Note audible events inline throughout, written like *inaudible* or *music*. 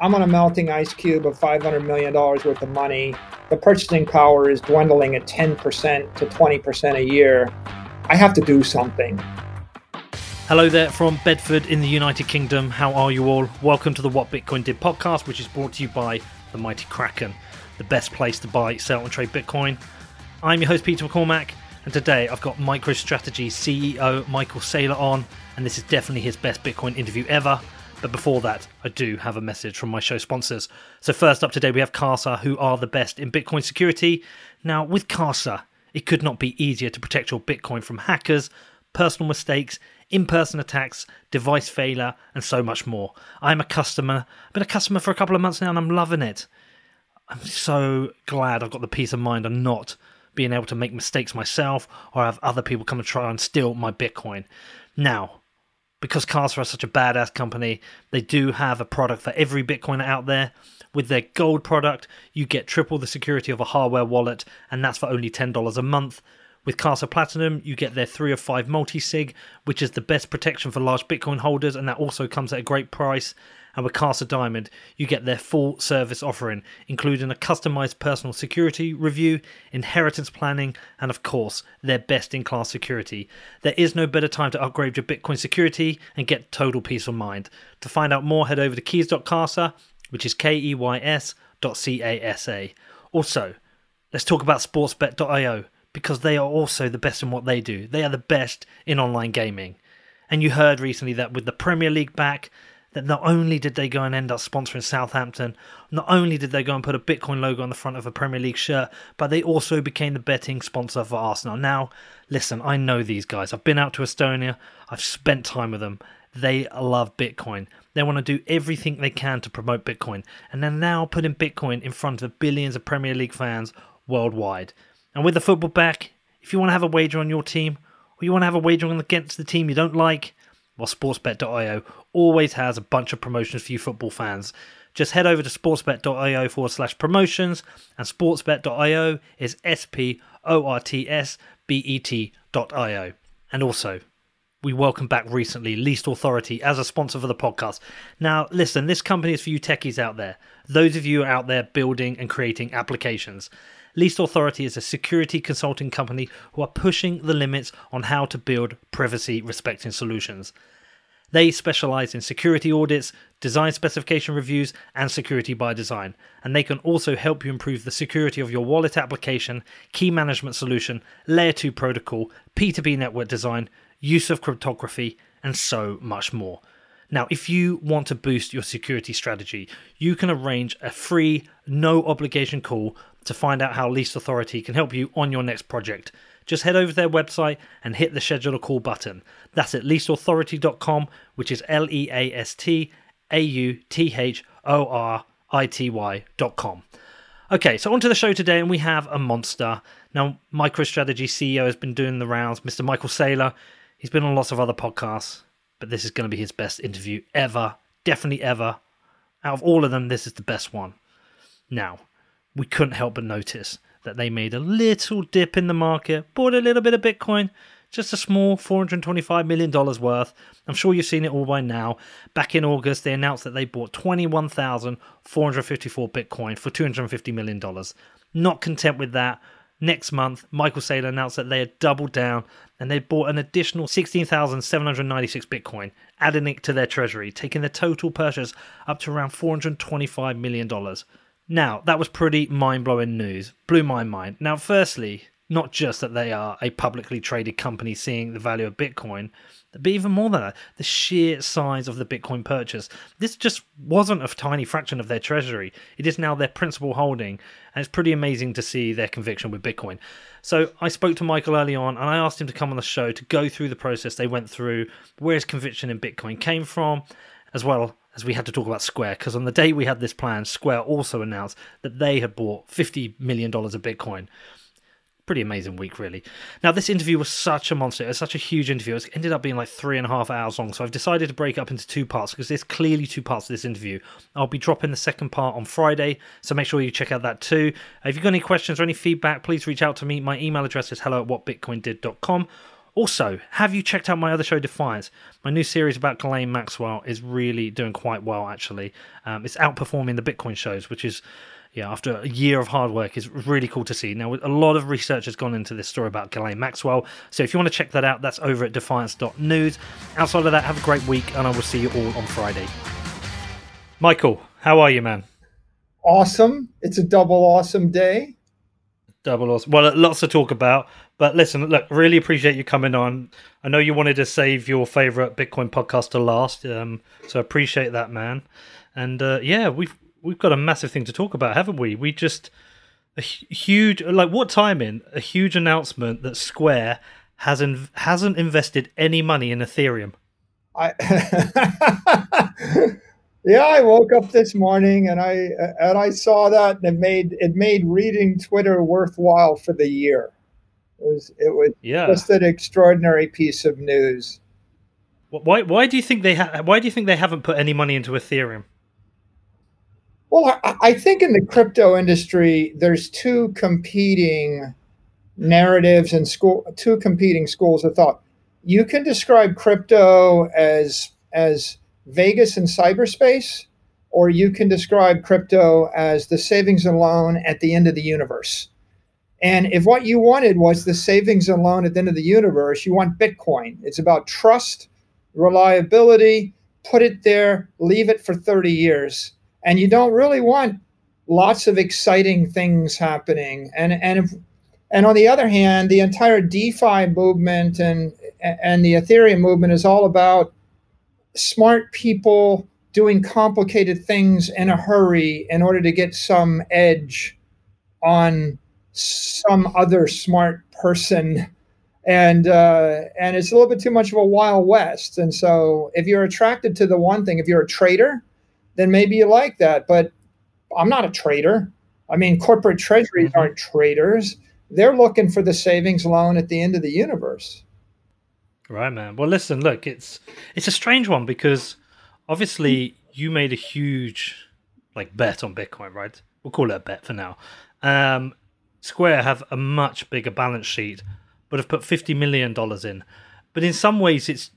I'm on a melting ice cube of $500 million worth of money. The purchasing power is dwindling at 10% to 20% a year. I have to do something. Hello there from Bedford in the United Kingdom. How are you all? Welcome to the What Bitcoin Did podcast, which is brought to you by the Mighty Kraken, the best place to buy, sell, and trade Bitcoin. I'm your host, Peter McCormack, and today I've got MicroStrategy CEO Michael Saylor on, and this is definitely his best Bitcoin interview ever. But before that, I do have a message from my show sponsors. So, first up today, we have Casa, who are the best in Bitcoin security. Now, with Casa, it could not be easier to protect your Bitcoin from hackers, personal mistakes, in person attacks, device failure, and so much more. I'm a customer, I've been a customer for a couple of months now, and I'm loving it. I'm so glad I've got the peace of mind and not being able to make mistakes myself or have other people come and try and steal my Bitcoin. Now, because Casa are such a badass company, they do have a product for every Bitcoiner out there. With their gold product, you get triple the security of a hardware wallet, and that's for only $10 a month. With Casa Platinum, you get their 3 of 5 multi sig, which is the best protection for large Bitcoin holders, and that also comes at a great price. And with Casa Diamond, you get their full service offering, including a customized personal security review, inheritance planning, and of course, their best in class security. There is no better time to upgrade your Bitcoin security and get total peace of mind. To find out more, head over to keys.casa, which is K E Y S dot C A S A. Also, let's talk about sportsbet.io because they are also the best in what they do. They are the best in online gaming. And you heard recently that with the Premier League back, that not only did they go and end up sponsoring Southampton, not only did they go and put a Bitcoin logo on the front of a Premier League shirt, but they also became the betting sponsor for Arsenal. Now, listen, I know these guys. I've been out to Estonia, I've spent time with them. They love Bitcoin. They want to do everything they can to promote Bitcoin, and they're now putting Bitcoin in front of billions of Premier League fans worldwide. And with the football back, if you want to have a wager on your team, or you want to have a wager against the team you don't like, well, sportsbet.io always has a bunch of promotions for you football fans. Just head over to sportsbet.io forward slash promotions, and sportsbet.io is S P O R T S B E T.io. And also, we welcome back recently Least Authority as a sponsor for the podcast. Now, listen, this company is for you techies out there, those of you out there building and creating applications. Least Authority is a security consulting company who are pushing the limits on how to build privacy respecting solutions. They specialize in security audits, design specification reviews, and security by design. And they can also help you improve the security of your wallet application, key management solution, layer 2 protocol, P2P network design, use of cryptography, and so much more. Now, if you want to boost your security strategy, you can arrange a free, no obligation call to find out how Least Authority can help you on your next project. Just head over to their website and hit the schedule a call button. That's at leastauthority.com, which is L E A S T A U T H O R I T Y.com. Okay, so on to the show today, and we have a monster. Now, MicroStrategy CEO has been doing the rounds, Mr. Michael Saylor. He's been on lots of other podcasts, but this is going to be his best interview ever. Definitely ever. Out of all of them, this is the best one. Now, we couldn't help but notice that they made a little dip in the market, bought a little bit of Bitcoin, just a small $425 million worth. I'm sure you've seen it all by now. Back in August, they announced that they bought 21,454 Bitcoin for $250 million. Not content with that, next month, Michael Saylor announced that they had doubled down and they bought an additional 16,796 Bitcoin, adding it to their treasury, taking the total purchase up to around $425 million. Now, that was pretty mind blowing news. Blew my mind. Now, firstly, not just that they are a publicly traded company seeing the value of Bitcoin, but even more than that, the sheer size of the Bitcoin purchase. This just wasn't a tiny fraction of their treasury. It is now their principal holding, and it's pretty amazing to see their conviction with Bitcoin. So I spoke to Michael early on, and I asked him to come on the show to go through the process they went through, where his conviction in Bitcoin came from, as well as we had to talk about Square, because on the day we had this plan, Square also announced that they had bought $50 million of Bitcoin. Pretty amazing week, really. Now, this interview was such a monster. It was such a huge interview. It ended up being like three and a half hours long. So I've decided to break up into two parts because there's clearly two parts to this interview. I'll be dropping the second part on Friday. So make sure you check out that too. If you've got any questions or any feedback, please reach out to me. My email address is hello at whatbitcoindid.com Also, have you checked out my other show, Defiance? My new series about Ghislaine Maxwell is really doing quite well, actually. Um, it's outperforming the Bitcoin shows, which is, yeah, after a year of hard work, is really cool to see. Now, a lot of research has gone into this story about Ghislaine Maxwell. So if you want to check that out, that's over at defiance.news. Outside of that, have a great week, and I will see you all on Friday. Michael, how are you, man? Awesome. It's a double awesome day. Double awesome. Well, lots to talk about. But listen, look, really appreciate you coming on. I know you wanted to save your favorite Bitcoin podcast to last, um, so appreciate that, man. And uh, yeah, we've we've got a massive thing to talk about, haven't we? We just a huge like what timing? A huge announcement that Square hasn't hasn't invested any money in Ethereum. I *laughs* yeah, I woke up this morning and I and I saw that and it made it made reading Twitter worthwhile for the year. It was it was yeah. just an extraordinary piece of news. Why why do you think they ha- why do you think they haven't put any money into Ethereum? Well, I, I think in the crypto industry, there's two competing narratives and school two competing schools of thought. You can describe crypto as as Vegas in cyberspace, or you can describe crypto as the savings and loan at the end of the universe. And if what you wanted was the savings and loan at the end of the universe, you want Bitcoin. It's about trust, reliability, put it there, leave it for 30 years. And you don't really want lots of exciting things happening. And and if, and on the other hand, the entire DeFi movement and and the Ethereum movement is all about smart people doing complicated things in a hurry in order to get some edge on some other smart person. And uh, and it's a little bit too much of a wild west. And so if you're attracted to the one thing if you're a trader then maybe you like that. But i'm not a trader. I mean corporate treasuries mm-hmm. aren't traders. They're looking for the savings loan at the end of the universe. Right man. Well listen look it's it's a strange one because obviously you made a huge like bet on bitcoin right? We'll call it a bet for now. Um, Square have a much bigger balance sheet, but have put fifty million dollars in. But in some ways, it's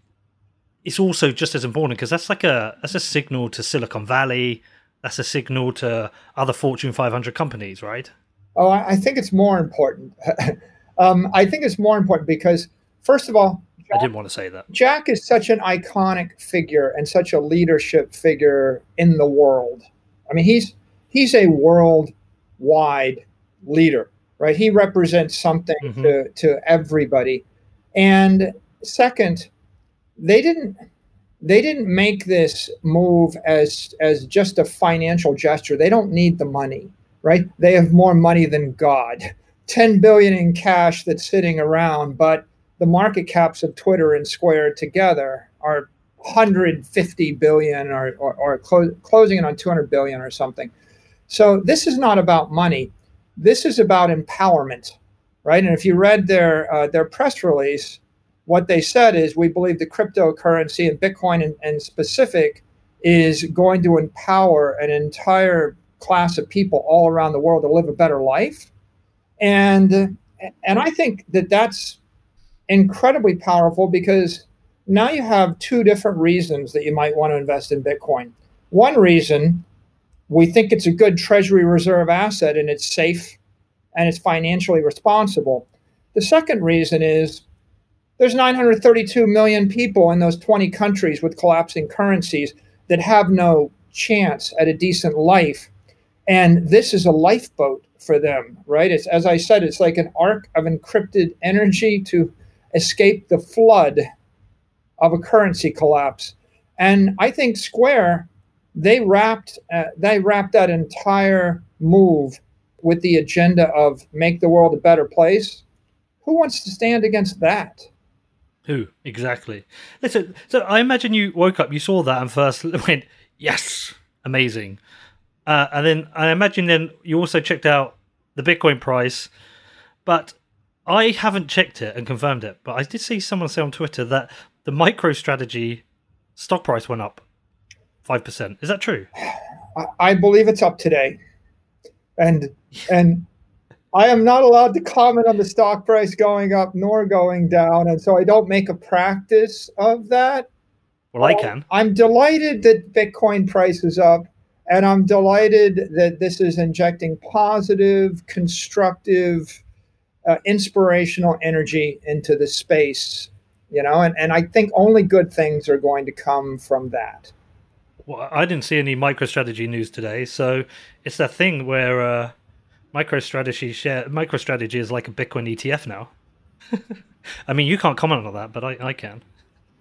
it's also just as important because that's like a that's a signal to Silicon Valley. That's a signal to other Fortune 500 companies, right? Oh, I think it's more important. *laughs* um, I think it's more important because, first of all, Jack, I didn't want to say that. Jack is such an iconic figure and such a leadership figure in the world. I mean, he's he's a worldwide leader, right? He represents something mm-hmm. to, to everybody. And second, they didn't they didn't make this move as as just a financial gesture. They don't need the money, right? They have more money than God. *laughs* 10 billion in cash that's sitting around, but the market caps of Twitter and Square together are 150 billion or, or, or clo- closing in on 200 billion or something. So this is not about money. This is about empowerment, right? And if you read their uh, their press release, what they said is we believe the cryptocurrency and Bitcoin in, in specific is going to empower an entire class of people all around the world to live a better life, and and I think that that's incredibly powerful because now you have two different reasons that you might want to invest in Bitcoin. One reason we think it's a good treasury reserve asset and it's safe and it's financially responsible. The second reason is there's 932 million people in those 20 countries with collapsing currencies that have no chance at a decent life. And this is a lifeboat for them, right? It's as I said, it's like an ark of encrypted energy to escape the flood of a currency collapse. And I think Square they wrapped uh, they wrapped that entire move with the agenda of make the world a better place. Who wants to stand against that? Who exactly? Listen, so I imagine you woke up, you saw that, and first *laughs* went, "Yes, amazing," uh, and then I imagine then you also checked out the Bitcoin price, but I haven't checked it and confirmed it. But I did see someone say on Twitter that the MicroStrategy stock price went up five percent. Is that true? I believe it's up today, and and I am not allowed to comment on the stock price going up nor going down, and so I don't make a practice of that. Well, I can. I'm delighted that Bitcoin price is up, and I'm delighted that this is injecting positive, constructive, uh, inspirational energy into the space. You know, and, and I think only good things are going to come from that. Well, I didn't see any MicroStrategy news today, so it's that thing where uh, MicroStrategy share MicroStrategy is like a Bitcoin ETF now. *laughs* I mean, you can't comment on that, but I, I can.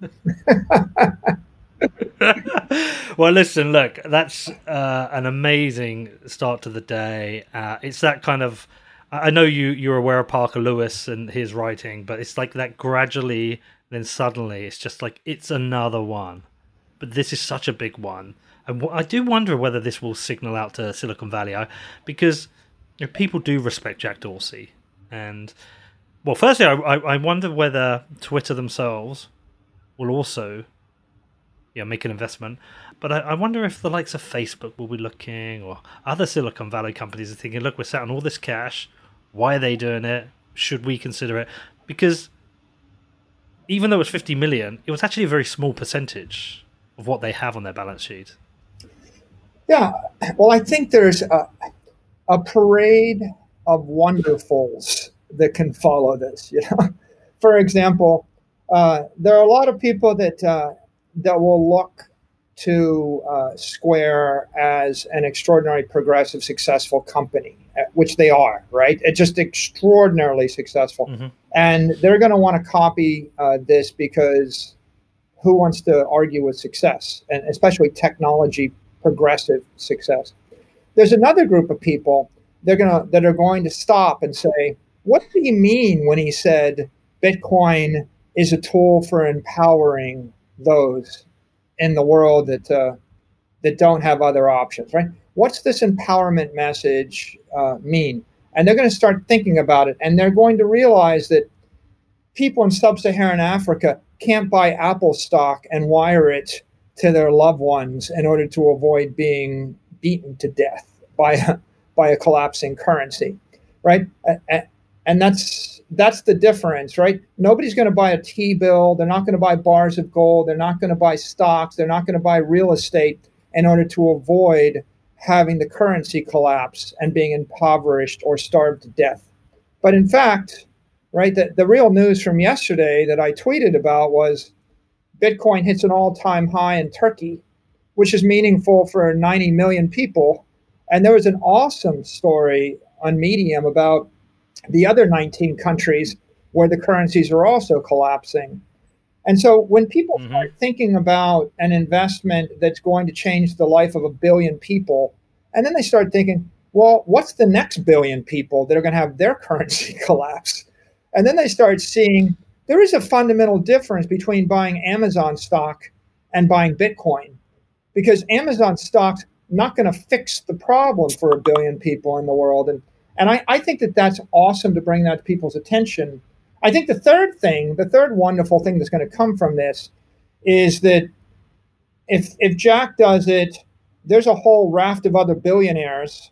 *laughs* well, listen, look, that's uh, an amazing start to the day. Uh, it's that kind of. I know you you're aware of Parker Lewis and his writing, but it's like that gradually, then suddenly, it's just like it's another one. But this is such a big one, and I do wonder whether this will signal out to Silicon Valley, because you know, people do respect Jack Dorsey, and well, firstly, I, I wonder whether Twitter themselves will also yeah, make an investment. But I, I, wonder if the likes of Facebook will be looking, or other Silicon Valley companies are thinking, look, we're sat on all this cash. Why are they doing it? Should we consider it? Because even though it was 50 million, it was actually a very small percentage of what they have on their balance sheet. Yeah. Well, I think there's a, a parade of wonderfuls that can follow this. You know, *laughs* for example, uh, there are a lot of people that uh, that will look to uh, Square as an extraordinary, progressive, successful company, uh, which they are, right? It's just extraordinarily successful, mm-hmm. and they're going to want to copy uh, this because who wants to argue with success, and especially technology progressive success? There's another group of people they're gonna that are going to stop and say, "What do you mean when he said Bitcoin is a tool for empowering those in the world that uh, that don't have other options?" Right? What's this empowerment message uh, mean? And they're going to start thinking about it, and they're going to realize that people in sub-Saharan Africa can't buy Apple stock and wire it to their loved ones in order to avoid being beaten to death by a, by a collapsing currency, right? And that's that's the difference, right? Nobody's going to buy a T bill. They're not going to buy bars of gold. They're not going to buy stocks. They're not going to buy real estate in order to avoid having the currency collapse and being impoverished or starved to death. But in fact, right, the, the real news from yesterday that I tweeted about was Bitcoin hits an all time high in Turkey, which is meaningful for 90 million people and there was an awesome story on Medium about the other 19 countries where the currencies are also collapsing. And so when people mm-hmm. start thinking about an investment that's going to change the life of a billion people, and then they start thinking, well, what's the next billion people that are going to have their *laughs* currency collapse? And then they start seeing there is a fundamental difference between buying Amazon stock and buying Bitcoin because Amazon stocks not going to fix the problem for a billion people in the world. And and I, I think that that's awesome to bring that to people's attention. I think the third thing, the third wonderful thing that's going to come from this is that if if Jack does it, there's a whole raft of other billionaires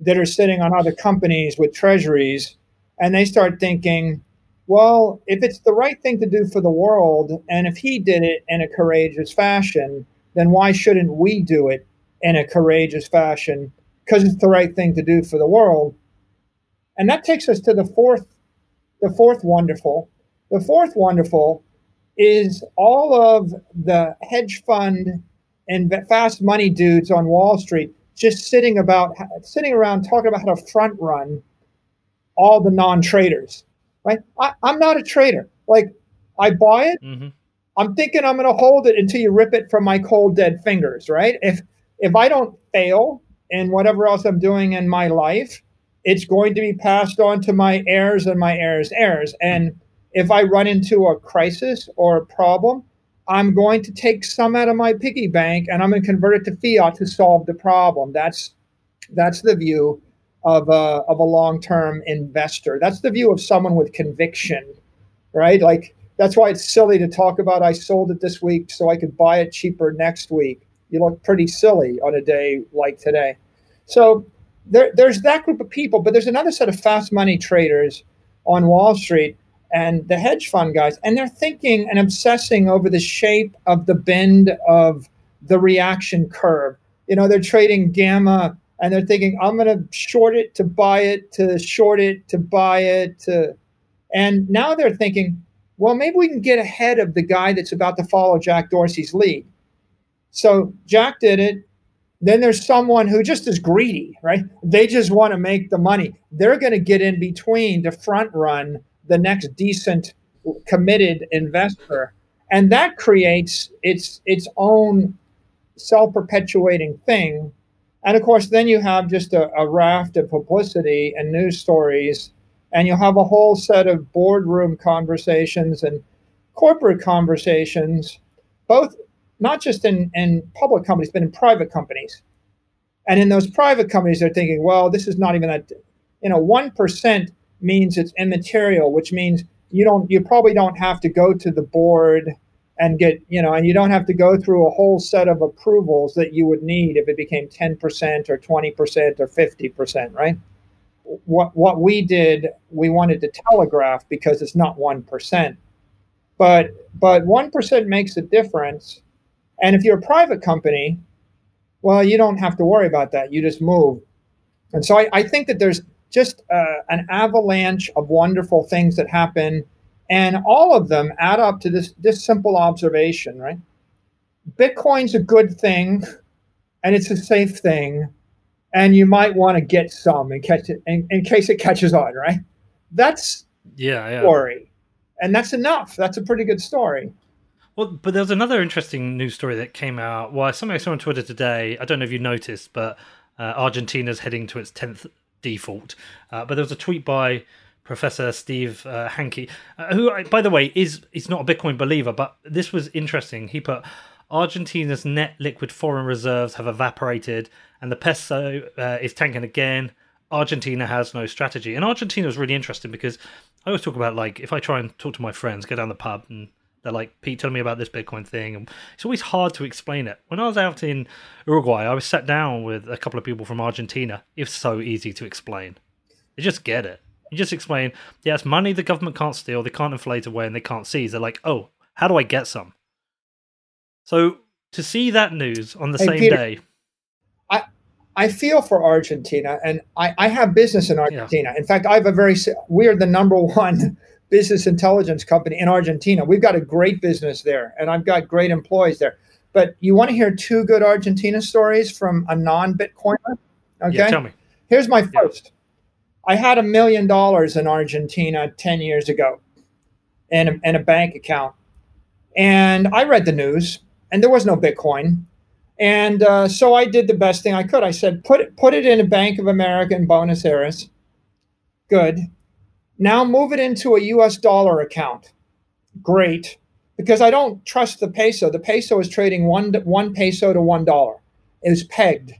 that are sitting on other companies with treasuries, and they start thinking, well, if it's the right thing to do for the world, and if he did it in a courageous fashion, then why shouldn't we do it in a courageous fashion because it's the right thing to do for the world. And that takes us to the fourth, the fourth wonderful. The fourth wonderful is all of the hedge fund and fast money dudes on Wall Street just sitting about sitting around talking about how to front run all the non-traders. Right? I, am not a trader. Like I buy it. Mm-hmm. I'm thinking I'm going to hold it until you rip it from my cold dead fingers. Right? If if I don't fail in whatever else I'm doing in my life, it's going to be passed on to my heirs and my heirs' heirs. And if I run into a crisis or a problem, I'm going to take some out of my piggy bank and I'm going to convert it to fiat to solve the problem. That's that's the view of a, of a long-term investor. That's the view of someone with conviction, right? Like that's why it's silly to talk about I sold it this week so I could buy it cheaper next week you look pretty silly on a day like today. So there, there's that group of people, but there's another set of fast money traders on Wall Street and the hedge fund guys, and they're thinking and obsessing over the shape of the bend of the reaction curve. You know, they're trading gamma and they're thinking, I'm going to short it to buy it, to short it to buy it. To... And now they're thinking, well, maybe we can get ahead of the guy that's about to follow Jack Dorsey's lead. So Jack did it. Then there's someone who just is greedy, right? They just want to make the money. They're going to get in between to front run the next decent, committed investor, and that creates its its own self-perpetuating thing. And of course, then you have just a, a raft of publicity and news stories, and you'll have a whole set of boardroom conversations and corporate conversations, both not just in, in public companies, but in private companies. And in those private companies, they're thinking, well, this is not even that, you know, 1% means it's immaterial, which means you don't, you probably don't have to go to the board and get, you know, and you don't have to go through a whole set of approvals that you would need if it became 10% or 20% or 50%, right? What, what we did, we wanted to telegraph because it's not 1%. But, but 1% makes a difference and if you're a private company, well, you don't have to worry about that. You just move. And so I, I think that there's just uh, an avalanche of wonderful things that happen. And all of them add up to this, this simple observation, right? Bitcoin's a good thing and it's a safe thing. And you might want to get some in, catch it, in, in case it catches on, right? That's yeah, yeah. story. And that's enough. That's a pretty good story. Well, but there was another interesting news story that came out. Well, something I saw on Twitter today. I don't know if you noticed, but uh, Argentina's heading to its tenth default. Uh, but there was a tweet by Professor Steve uh, Hanke, uh, who, by the way, is is not a Bitcoin believer, but this was interesting. He put Argentina's net liquid foreign reserves have evaporated, and the peso uh, is tanking again. Argentina has no strategy, and Argentina was really interesting because I always talk about like if I try and talk to my friends, go down the pub and they're like, Pete, tell me about this Bitcoin thing. And it's always hard to explain it. When I was out in Uruguay, I was sat down with a couple of people from Argentina. It's so easy to explain. They just get it. You just explain, yeah, it's money the government can't steal, they can't inflate away, and they can't seize. They're like, oh, how do I get some? So to see that news on the hey, same Peter, day. I, I feel for Argentina, and I, I have business in Argentina. Yeah. In fact, I have a very, we are the number *laughs* one business intelligence company in Argentina. We've got a great business there, and I've got great employees there. But you want to hear two good Argentina stories from a non-Bitcoiner? Okay, yeah, tell me. Here's my first. Yeah. I had a million dollars in Argentina ten years ago, in a, in a bank account, and I read the news, and there was no Bitcoin. And uh, so I did the best thing I could. I said, put it, put it in a Bank of America in Buenos Aires. Good. Now move it into a US dollar account. Great. Because I don't trust the peso. The peso is trading one, one peso to one dollar. It was pegged.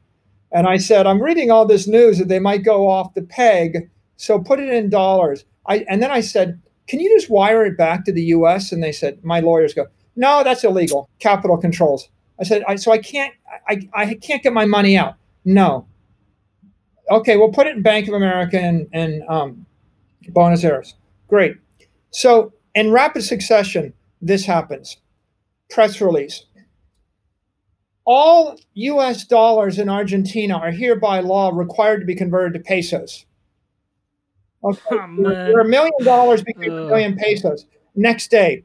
And I said, I'm reading all this news that they might go off the peg. So put it in dollars. I, and then I said, can you just wire it back to the US? And they said, my lawyers go, no, that's illegal. Capital controls. I said, I, so I can't, I, I can't get my money out. No. Okay, we'll put it in Bank of America and, and um, Buenos Aires. Great. So, in rapid succession, this happens. Press release. All US dollars in Argentina are here by law required to be converted to pesos. Okay. Oh, there are a million dollars became a million pesos. Next day,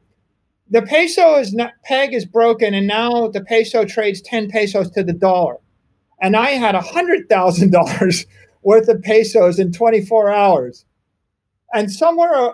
the peso is not, peg is broken, and now the peso trades 10 pesos to the dollar. And I had $100,000 *laughs* worth of pesos in 24 hours and somewhere uh,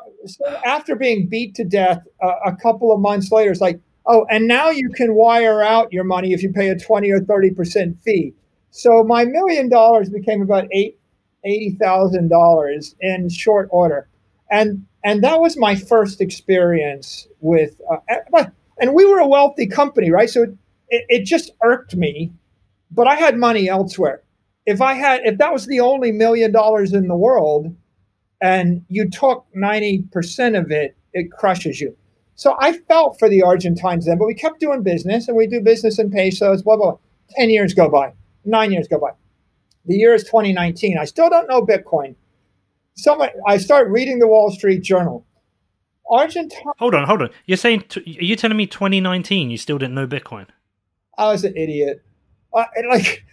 after being beat to death uh, a couple of months later, it's like, oh, and now you can wire out your money if you pay a 20 or 30% fee. So my million dollars became about eight, $80,000 in short order. And, and that was my first experience with, uh, and we were a wealthy company, right? So it, it just irked me, but I had money elsewhere. If I had, if that was the only million dollars in the world, and you took 90% of it, it crushes you. So I felt for the Argentines then, but we kept doing business and we do business in pesos, blah, blah, blah. 10 years go by, nine years go by. the year is 2019. I still don't know Bitcoin. Someone, I start reading the Wall Street Journal. Argentina. Hold on, hold on. You're saying, t- are you telling me 2019 you still didn't know Bitcoin? I was an idiot. I, like,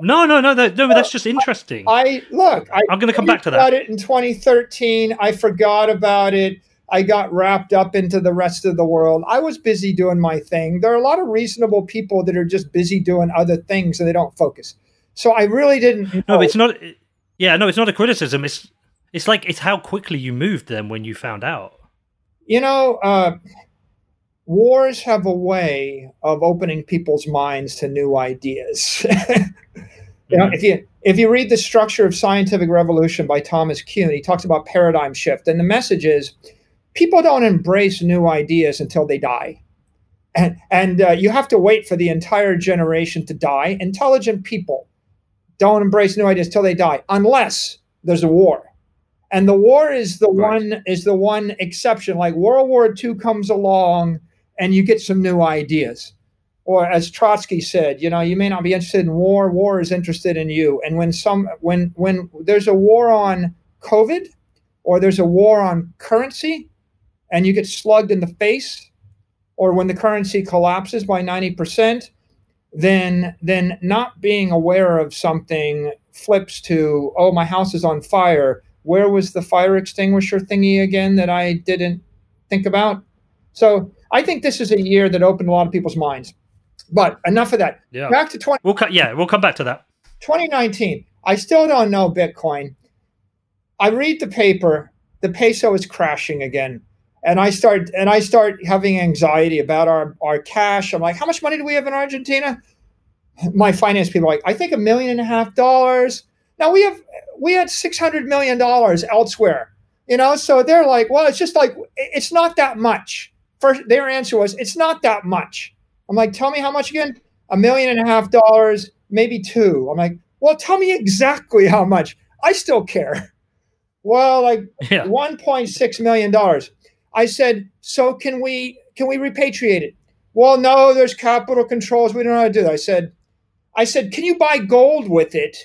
no, no, no, no, no. That's just interesting. I look. I, am going to come back to that. About it in 2013. I forgot about it. I got wrapped up into the rest of the world. I was busy doing my thing. There are a lot of reasonable people that are just busy doing other things and they don't focus. So I really didn't. Know. No, it's not. Yeah, no, it's not a criticism. It's it's like it's how quickly you moved them when you found out. You know, uh, wars have a way of opening people's minds to new ideas. *laughs* you know, mm-hmm. if you if you read the structure of scientific revolution by Thomas Kuhn, he talks about paradigm shift, and the message is people don't embrace new ideas until they die. And, and uh, you have to wait for the entire generation to die. Intelligent people don't embrace new ideas till they die, unless there's a war. And the war is the right. one is the one exception. Like World War II comes along, and you get some new ideas. Or as Trotsky said, you know, you may not be interested in war. War is interested in you. And when some when when there's a war on COVID, or there's a war on currency, and you get slugged in the face, or when the currency collapses by 90%, then then not being aware of something flips to, oh, my house is on fire. Where was the fire extinguisher thingy again that I didn't think about? So I think this is a year that opened a lot of people's minds. But enough of that. Yeah. Back to 20. We'll cut. Yeah, we'll come back to that. 2019. I still don't know Bitcoin. I read the paper. The peso is crashing again and I start and I start having anxiety about our our cash. I'm like, how much money do we have in Argentina? My finance people are like, I think a million and a half dollars. Now we have we had six hundred million dollars elsewhere, you know. So they're like, well, it's just like it's not that much. First, their answer was, it's not that much. I'm like, tell me how much again? A million and a half dollars, maybe two. I'm like, well, tell me exactly how much. I still care. *laughs* Well, like yeah. 1.6 million dollars. I said, so can we can we repatriate it? Well, no, there's capital controls. We don't know how to do that. I said, I said, can you buy gold with it?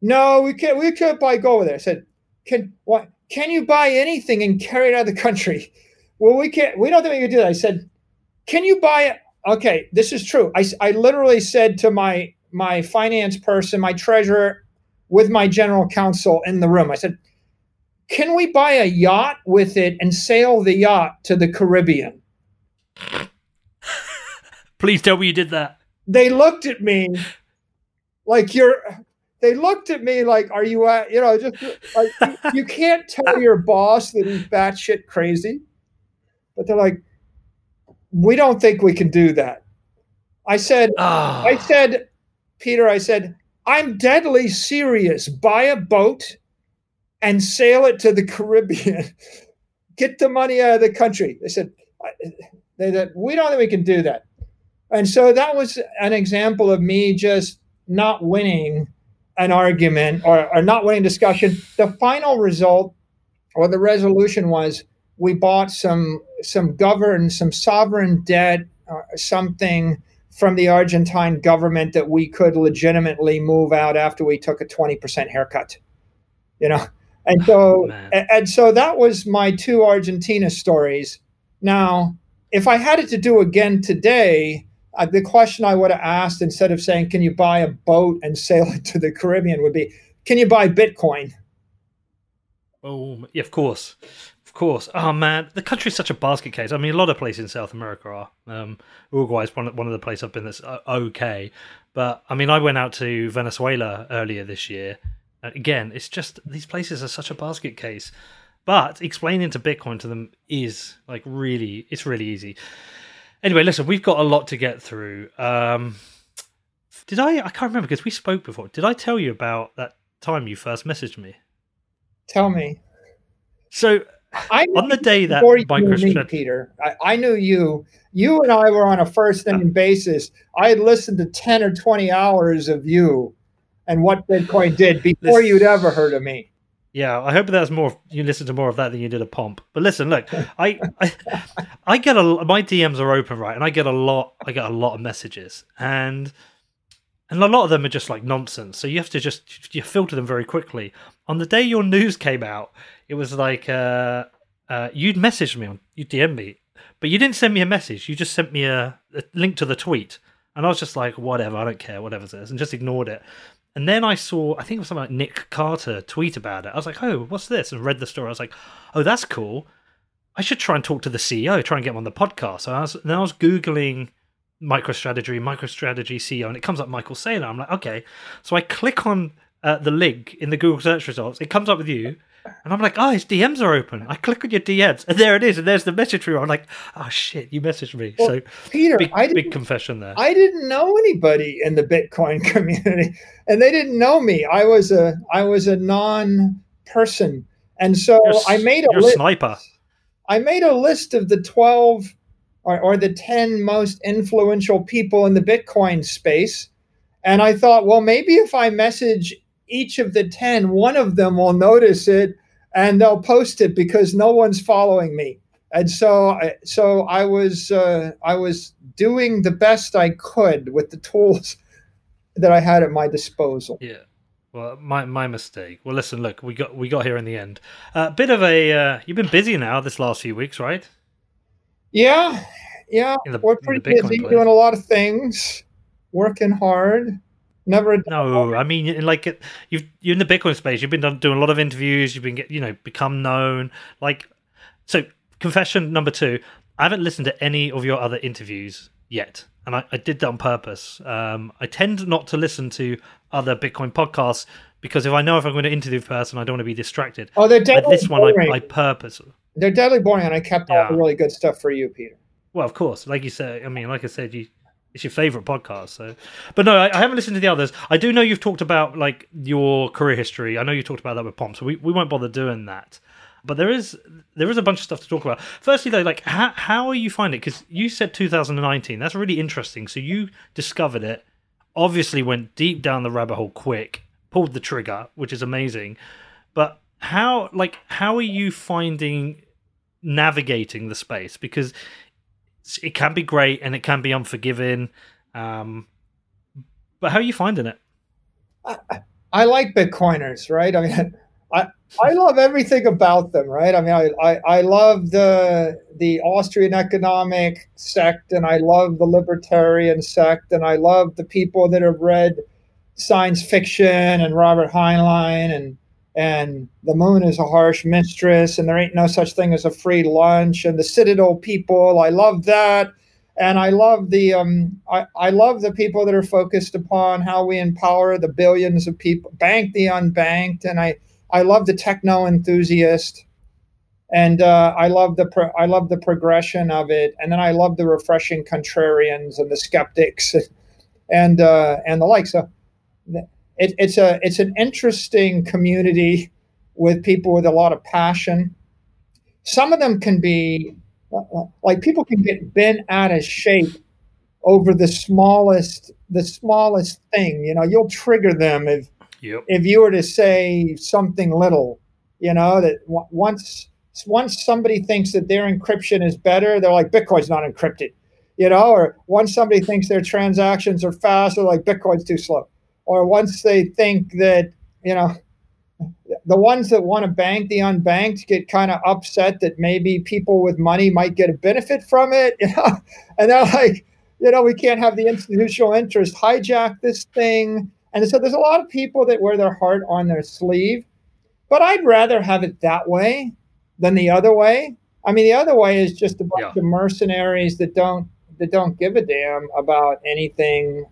No, we can't. We can't buy gold with it. I said, can what? Can you buy anything and carry it out of the country? *laughs* Well, we can't. We don't think we can do that. I said, can you buy it? Okay, this is true. I, I literally said to my my finance person, my treasurer, with my general counsel in the room. I said, can we buy a yacht with it and sail the yacht to the Caribbean? Please tell me you did that. They looked at me like you're. They looked at me like, "Are you at?" You know, just like you, you can't tell your boss that he's batshit crazy, but they're like, "We don't think we can do that." I said, oh. "I said, Peter, I said, I'm deadly serious. Buy a boat." And sail it to the Caribbean. *laughs* Get the money out of the country. They said, they said, we don't think we can do that. And so that was an example of me just not winning an argument or, or not winning discussion. The final result or the resolution was we bought some some govern some sovereign debt or something from the Argentine government that we could legitimately move out after we took a 20% haircut. You know, and so, oh, and so that was my two Argentina stories. Now, if I had it to do again today, uh, the question I would have asked instead of saying, "Can you buy a boat and sail it to the Caribbean?" would be, "Can you buy Bitcoin?" Oh, yeah, of course, of course. Oh man, the country's such a basket case. I mean, a lot of places in South America are. Um, Uruguay is one one of the places I've been that's uh, okay, but I mean, I went out to Venezuela earlier this year Again, it's just these places are such a basket case. But explaining to Bitcoin to them is like really, it's really easy. Anyway, listen, we've got a lot to get through. Um, did I? I can't remember because we spoke before. Did I tell you about that time you first messaged me? Tell me. So I on the day that MicroStrategy, Peter, I, I, knew you. You and I were on a first name basis. I had listened to ten or twenty hours of you and what Bitcoin did before this, you'd ever heard of me. Yeah, I hope that's more. You listen to more of that than you did a pomp. But listen, look, I, I, I get a my DMs are open, right, and I get a lot. I get a lot of messages, and and a lot of them are just like nonsense. So you have to just you filter them very quickly. On the day your news came out, it was like uh, uh, you'd messaged me on you DM me, but you didn't send me a message. You just sent me a, a link to the tweet, and I was just like, whatever, I don't care, whatever it is, and just ignored it. And then I saw, I think it was something like Nick Carter tweet about it. I was like, oh, what's this? And read the story. I was like, oh, that's cool. I should try and talk to the CEO, try and get him on the podcast. So I was, then I was Googling MicroStrategy, MicroStrategy CEO, and it comes up Michael Saylor. I'm like, okay. So I click on uh, the link in the Google search results. It comes up with you. And I'm like, oh, his DMs are open. I click on your DMs, and there it is, and there's the message for you. I'm like, oh shit, you messaged me. Well, so Peter, big, I big confession there. I didn't know anybody in the Bitcoin *laughs* community, and they didn't know me. I was a I was a non-person, and so you're, I made a list. sniper. I made a list of the twelve or, or the ten most influential people in the Bitcoin space, and I thought, well, maybe if I message each of the 10, one of them will notice it and they'll post it because no one's following me. And so, so I was, uh, I was doing the best I could with the tools *laughs* that I had at my disposal. Yeah. Well, my my mistake. Well, listen, look, we got we got here in the end. A uh, bit of a uh, you've been busy now this last few weeks, right? Yeah, yeah. The, We're pretty busy place. doing a lot of things, working hard. Never. No, I mean, like you've you're in the Bitcoin space. You've been done, doing a lot of interviews. You've been get you know become known. Like, so confession number two. I haven't listened to any of your other interviews yet, and I, I did that on purpose. Um, I tend not to listen to other Bitcoin podcasts because if I know if I'm going to interview a person, I don't want to be distracted. Oh, they're deadly but this boring. one I, I purpose. They're deadly boring, and I kept yeah. all the really good stuff for you, Peter. Well, of course, like you said. I mean, like I said, you it's your favorite podcast. So, but no, I, I, haven't listened to the others. I do know you've talked about like your career history. I know you talked about that with Pomp, so we, we won't bother doing that. But there is there is a bunch of stuff to talk about. Firstly, though, like how how are you finding it? Because you said 2019. That's really interesting. So you discovered it. Obviously, went deep down the rabbit hole quick, pulled the trigger, which is amazing. But how like how are you finding navigating the space? Because it can be great and it can be unforgiving. Um, but how are you finding it? I, I like Bitcoiners, right? I mean, *laughs* I I love everything about them, right? I mean, I, I, I love the the Austrian economic sect, and I love the libertarian sect, and I love the people that have read science fiction and Robert Heinlein and and the moon is a harsh mistress and there ain't no such thing as a free lunch and the citadel people i love that. And i love the um, I, I love the people that are focused upon how we empower the billions of people bank the unbanked and i i love the techno enthusiast. And uh, I love the pro- I love the progression of it, and then I love the refreshing contrarians and the skeptics, *laughs* and uh, and the like. So it, it's a it's an interesting community with people with a lot of passion. Some of them can be uh, uh, like people can get bent out of shape over the smallest the smallest thing. You know, you'll trigger them if yep. if you were to say something little. You know that w- once once somebody thinks that their encryption is better, they're like Bitcoin's not encrypted. You know, or once somebody thinks their transactions are fast, they're like Bitcoin's too slow or once they think that you know the ones that want to bank the unbanked get kind of upset that maybe people with money might get a benefit from it *laughs* you know? And they're like you know we can't have the institutional interest hijack this thing. And so there's a lot of people that wear their heart on their sleeve but i'd rather have it that way than the other way. I mean the other way is just a bunch yeah. of mercenaries that don't that don't give a damn about anything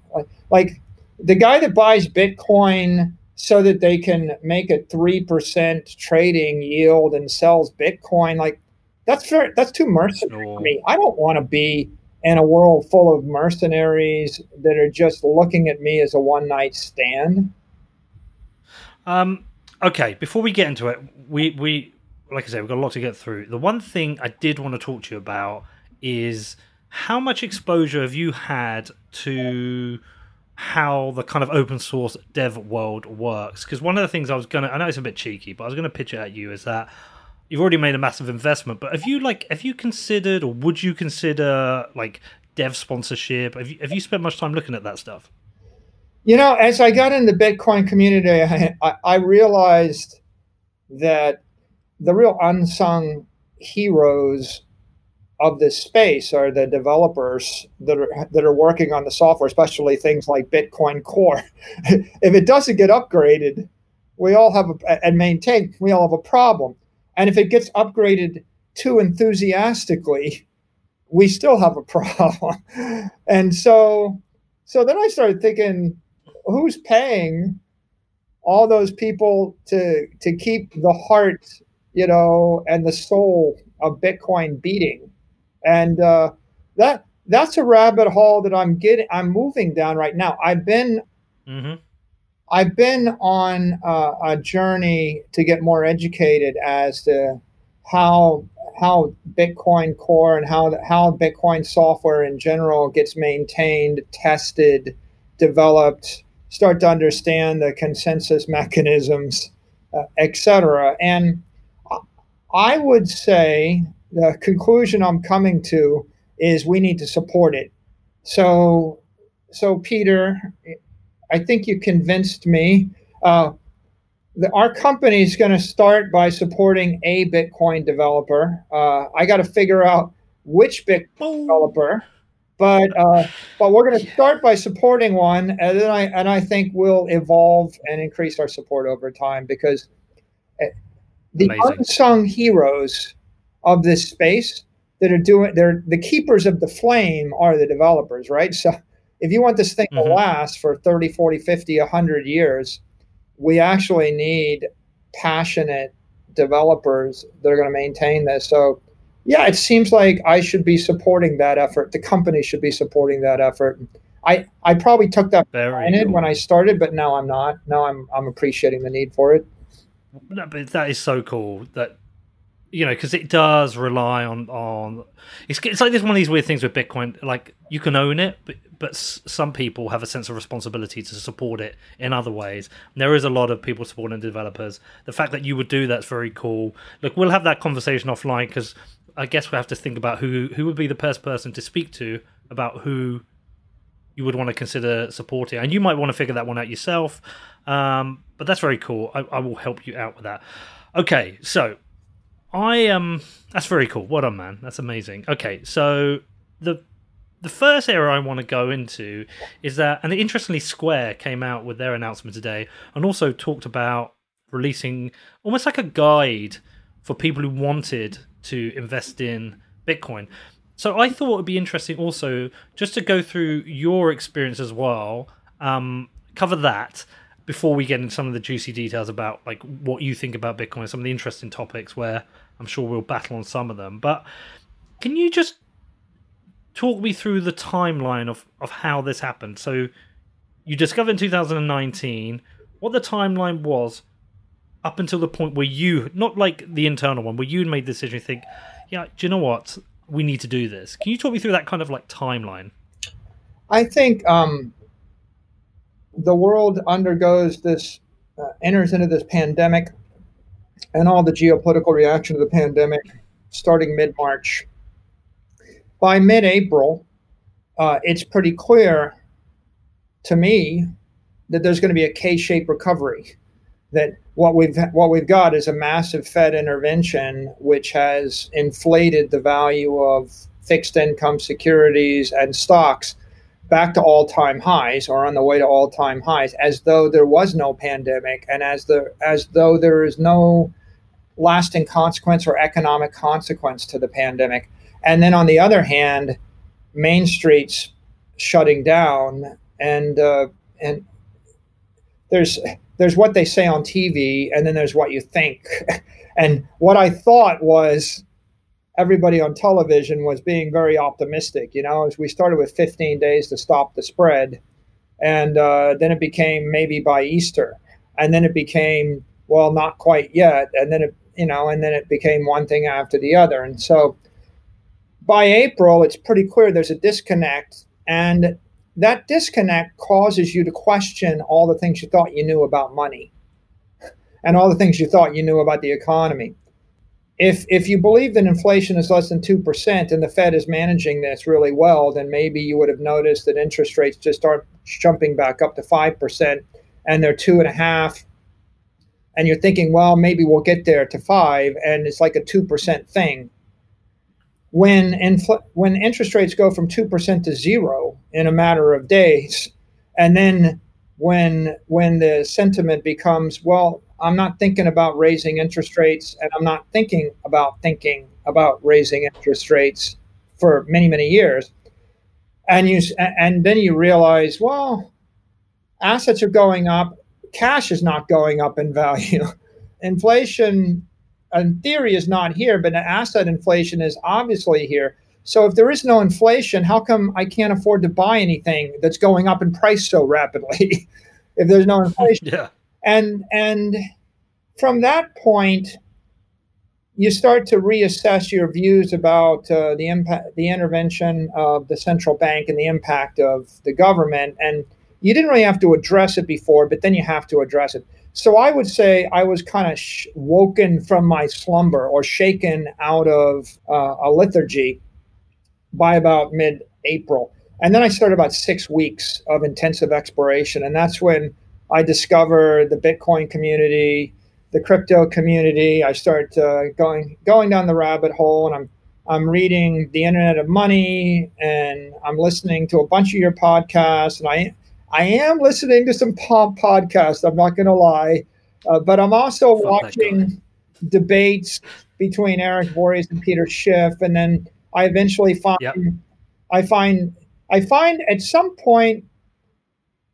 like the guy that buys Bitcoin so that they can make a 3% trading yield and sells Bitcoin, like that's fair, that's too mercenary for me. I don't want to be in a world full of mercenaries that are just looking at me as a one night stand. Um, okay, before we get into it, we, we, like I said, we've got a lot to get through. The one thing I did want to talk to you about is how much exposure have you had to how the kind of open source dev world works. Because one of the things I was gonna, I know it's a bit cheeky, but I was gonna pitch it at you is that you've already made a massive investment. But have you like, have you considered, or would you consider like dev sponsorship? Have you have you spent much time looking at that stuff? You know, as I got in the Bitcoin community, I, *laughs* I, I realized that the real unsung heroes of this space are the developers that are that are working on the software, especially things like Bitcoin Core. *laughs* if it doesn't get upgraded, we all have a, and maintained, we all have a problem. And if it gets upgraded too enthusiastically, we still have a *laughs* problem. and so, so then I started thinking, who's paying all those people to to keep the heart, you know, and the soul of Bitcoin beating? And uh, that that's a rabbit hole that I'm getting. I'm moving down right now. I've been. Mm-hmm. I've been on uh, a journey to get more educated as to how how Bitcoin Core and how how Bitcoin software in general gets maintained, tested, developed. Start to understand the consensus mechanisms, uh, etc. And I would say the conclusion I'm coming to is we need to support it. So, so Peter, I think you convinced me. Uh, the, our company is going to start by supporting a Bitcoin developer. Uh, I got to figure out which Bitcoin developer, but uh, but we're going to start by supporting one, and then I and I think we'll evolve and increase our support over time because eh, the Amazing. unsung heroes of this space that are doing they're the keepers of the flame are the developers, right? So if you want this thing mm-hmm. to last for 30, 40, 50, 100 years we actually need passionate developers that are going to maintain this. So, yeah, it seems like I should be supporting that effort. The company should be supporting that effort. I, I probably took that granted cool. when I started, but now I'm not. Now I'm I'm appreciating the need for it. No, but that is so cool that you know because it does rely on on it's, it's like this one of these weird things with bitcoin like you can own it but but some people have a sense of responsibility to support it in other ways. There is a lot of people supporting developers. The fact that you would do that's very cool. Look we'll have that conversation offline because i guess we have to think about who who would be the first person to speak to about who you would want to consider supporting. And you might want to figure that one out yourself. Um, but that's very cool. I, I will help you out with that. Okay so I um that's very cool. What well man. That's amazing. Okay, so the the first area I want to go into is that, and interestingly, Square came out with their announcement today and also talked about releasing almost like a guide for people who wanted to invest in Bitcoin. So I thought it would be interesting also just to go through your experience as well, um, cover that, before we get into some of the juicy details about like what you think about Bitcoin, some of the interesting topics where I'm sure we'll battle on some of them. But can you just talk me through the timeline of, of how this happened? So you discovered in 2019 what the timeline was up until the point where you, not like the internal one, where you made the decision, you think, yeah, do you know what? We need to do this. Can you talk me through that kind of like timeline? I think um, the world undergoes this, uh, enters into this pandemic and all the geopolitical reaction to the pandemic starting mid March. By mid April, uh, it's pretty clear to me that there's going to be a K-shaped recovery. That what we've what we've got is a massive Fed intervention, which has inflated the value of fixed income securities and stocks back to all-time highs or on the way to all-time highs as though there was no pandemic and as the as though there is no lasting consequence or economic consequence to the pandemic. And then on the other hand main streets shutting down and uh, and there's there's what they say on TV and then there's what you think. *laughs* And what I thought was everybody on television was being very optimistic. You know, as we started with 15 days to stop the spread, and uh, then it became maybe by Easter, and then it became well, not quite yet, and then it you know, and then it became one thing after the other, and so by April, it's pretty clear there's a disconnect, and that disconnect causes you to question all the things you thought you knew about money and all the things you thought you knew about the economy if if you believe that inflation is less than two percent and the Fed is managing this really well, then maybe you would have noticed that interest rates just aren't jumping back up to five percent, and they're two and a half, and you're thinking, well, maybe we'll get there to five, and it's like a two percent thing. When infl- when interest rates go from two percent to zero in a matter of days, and then when when the sentiment becomes, well, I'm not thinking about raising interest rates, and I'm not thinking about thinking about raising interest rates for many many years. And you and then you realize, well, assets are going up, cash is not going up in value. *laughs* inflation, in theory, is not here, but asset inflation is obviously here. So if there is no inflation, how come I can't afford to buy anything that's going up in price so rapidly? *laughs* if there's no *laughs* inflation. Yeah and and from that point you start to reassess your views about uh, the impact the intervention of the central bank and the impact of the government. And you didn't really have to address it before but then you have to address it. So i would say i was kind of sh- woken from my slumber or shaken out of uh, a lethargy by about mid april and then i started about six weeks of intensive exploration. And that's when I discover the Bitcoin community, the crypto community. I start uh, going going down the rabbit hole, and I'm I'm reading the Internet of Money, and I'm listening to a bunch of your podcasts, and I I am listening to some pop podcasts. I'm not going to lie, uh, but I'm also watching debates between Eric Voorhees and Peter Schiff, and then I eventually find yep. I find I find at some point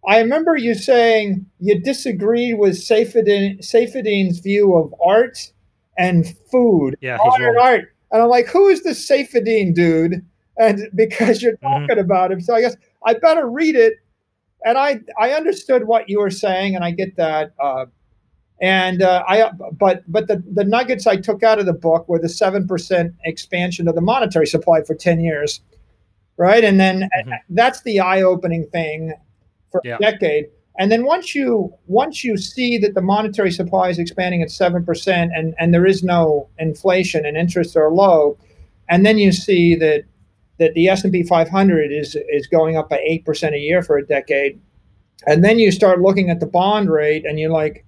I remember you saying you disagreed with Saifedean, Saifedean's view of art and food. Yeah, art and art. And I'm like, who is this Saifedean dude? And *laughs* because you're mm-hmm. talking mm-hmm. about him, so I guess I better read it. And I I understood what you were saying, and I get that. Uh, and uh, I but but the the nuggets I took out of the book were the seven percent expansion of the monetary supply for ten years, right? And then mm-hmm. that's the eye opening thing for yeah. a decade. And then once you once you see that the monetary supply is expanding at seven percent and, and there is no inflation and interests are low, and then you see that that the S and P 500 is is going up by eight percent a year for a decade, and then you start looking at the bond rate and you're like,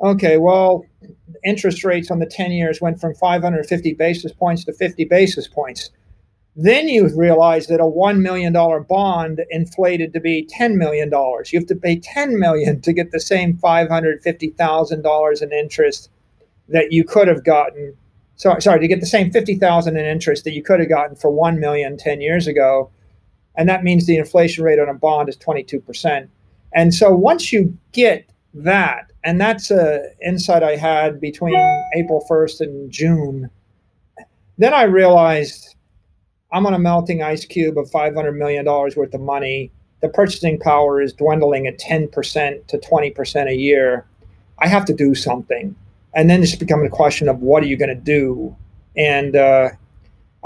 okay, well, interest rates on the 10 years went from 550 basis points to 50 basis points. Then you realize that a $1 million bond inflated to be $10 million. You have to pay 10 million to get the same $550,000 in interest that you could have gotten. So, sorry, to get the same 50,000 in interest that you could have gotten for 1 million 10 years ago. And that means the inflation rate on a bond is 22%. And so once you get that, and that's an insight I had between April 1st and June, then I realized I'm on a melting ice cube of $500 million worth of money. The purchasing power is dwindling at 10% to 20% a year. I have to do something. And then it's becoming a question of what are you going to do? And uh,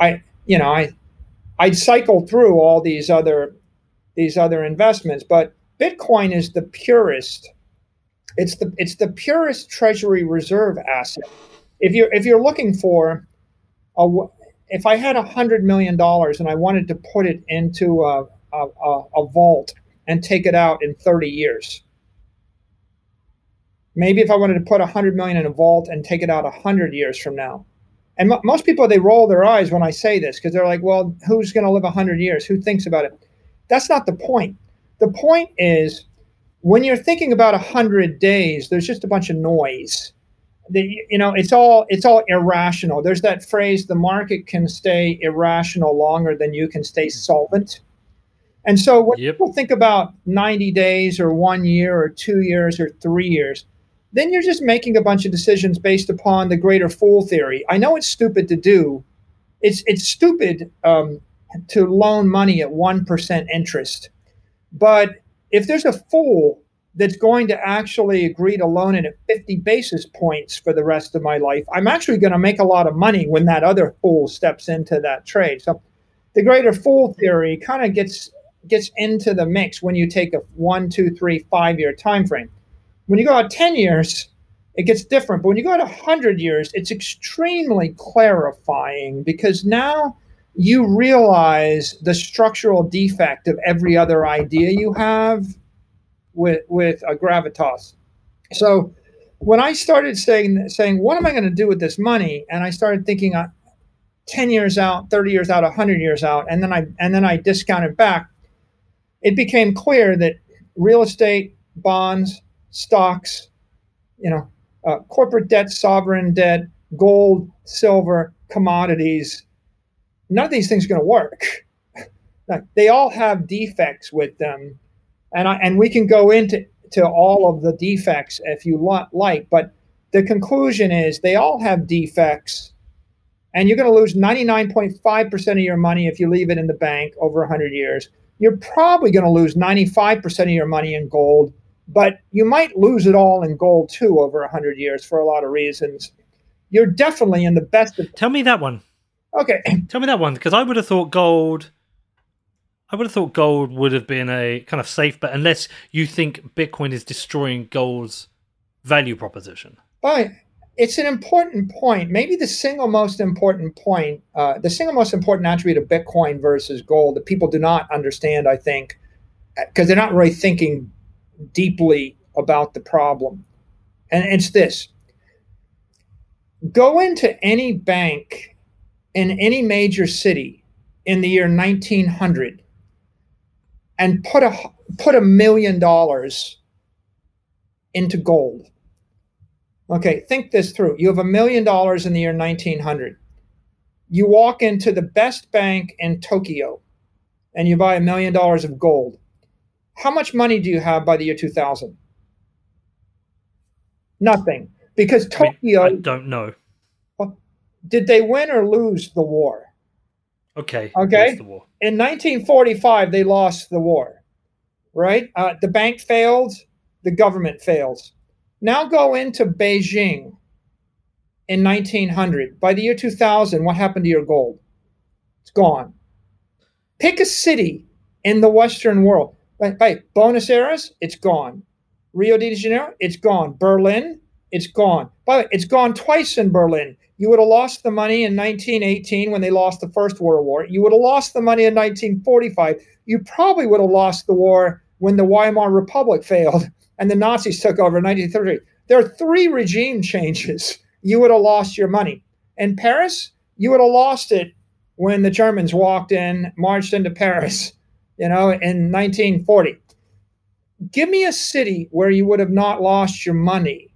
I, you know, I, I cycled through all these other, these other investments, but Bitcoin is the purest. It's the it's the purest treasury reserve asset. If you're if you're looking for a if I had a hundred million dollars and I wanted to put it into a, a, a, vault and take it out in 30 years, maybe if I wanted to put a hundred million in a vault and take it out a hundred years from now. And m- most people they roll their eyes when I say this because they're like, "Well, who's going to live a hundred years? Who thinks about it?" That's not the point. The point is when you're thinking about a hundred days, there's just a bunch of noise the, you know it's all it's all irrational. There's that phrase the market can stay irrational longer than you can stay solvent. And so when yep. people think about 90 days or one year or two years or three years then you're just making a bunch of decisions based upon the greater fool theory. I know it's stupid to do. It's it's stupid um, to loan money at 1% interest. But if there's a fool that's going to actually agree to loan it at 50 basis points for the rest of my life, I'm actually going to make a lot of money when that other fool steps into that trade. So the greater fool theory kind of gets gets into the mix when you take a one, two, three, five year time frame. When you go out 10 years, it gets different. But when you go to 100 years, it's extremely clarifying because now you realize the structural defect of every other idea you have with with a gravitas. So when I started saying saying what am I going to do with this money, and I started thinking uh, 10 years out, 30 years out, 100 years out, and then I and then I discounted back, it became clear that real estate, bonds, stocks, you know, uh, corporate debt, sovereign debt, gold, silver, commodities. None of these things are going to work. *laughs* they all have defects with them, and I, and we can go into to all of the defects if you want, like. But the conclusion is they all have defects, and you're going to lose 99.5% of your money if you leave it in the bank over 100 years. You're probably going to lose 95% of your money in gold but you might lose it all in gold too over 100 years for a lot of reasons. You're definitely in the best of. Tell me that one. Okay. Tell me that one because I would have thought gold. I would have thought gold would have been a kind of safe bet unless you think Bitcoin is destroying gold's value proposition. But it's an important point. Maybe the single most important point, uh, the single most important attribute of Bitcoin versus gold that people do not understand, I think, because they're not really thinking deeply about the problem. And it's this go into any bank in any major city in the year 1900 and put a put a million dollars into gold. Okay, think this through. You have a million dollars in the year 1900. You walk into the best bank in Tokyo and you buy a million dollars of gold. How much money do you have by the year 2000? Nothing. Because Tokyo. I, don't know. Did they win or lose the war? Okay. Okay. In 1945, they lost the war, right? Uh, the bank failed, the government fails. Now go into Beijing in 1900. By the year 2000, what happened to your gold? It's gone. Pick a city in the Western world. Hey, Buenos Aires, it's gone. Rio de Janeiro, it's gone. Berlin, it's gone. By the way, it's gone twice in Berlin. You would have lost the money in 1918 when they lost the First World War. You would have lost the money in 1945. You probably would have lost the war when the Weimar Republic failed and the Nazis took over in 1933. There are three regime changes. You would have lost your money. In Paris, you would have lost it when the Germans walked in, marched into Paris you know, in 1940. Give me a city where you would have not lost your money.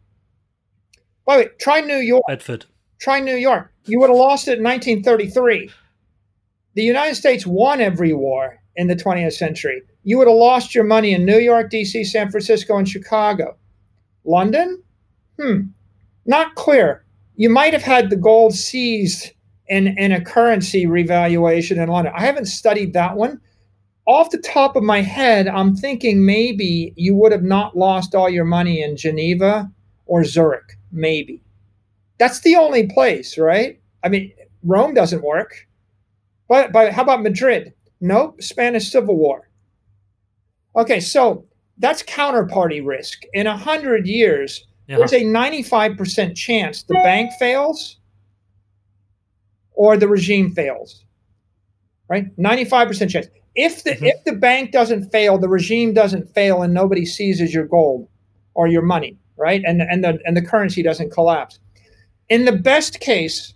By the way, try New York. Bedford. Try New York. You would have lost it in 1933. The United States won every war in the 20th century. You would have lost your money in New York, D.C., San Francisco, and Chicago. London? Hmm. Not clear. You might have had the gold seized in, in a currency revaluation in London. I haven't studied that one, off the top of my head, I'm thinking maybe you would have not lost all your money in Geneva or Zurich. Maybe. That's the only place, right? I mean, Rome doesn't work. But, but how about Madrid? Nope, Spanish Civil War. Okay, so that's counterparty risk. In a hundred years, yeah. there's a 95% chance the bank fails or the regime fails. Right? 95% chance. If the mm-hmm. if the bank doesn't fail, the regime doesn't fail, and nobody seizes your gold or your money, right? And and the and the currency doesn't collapse. In the best case,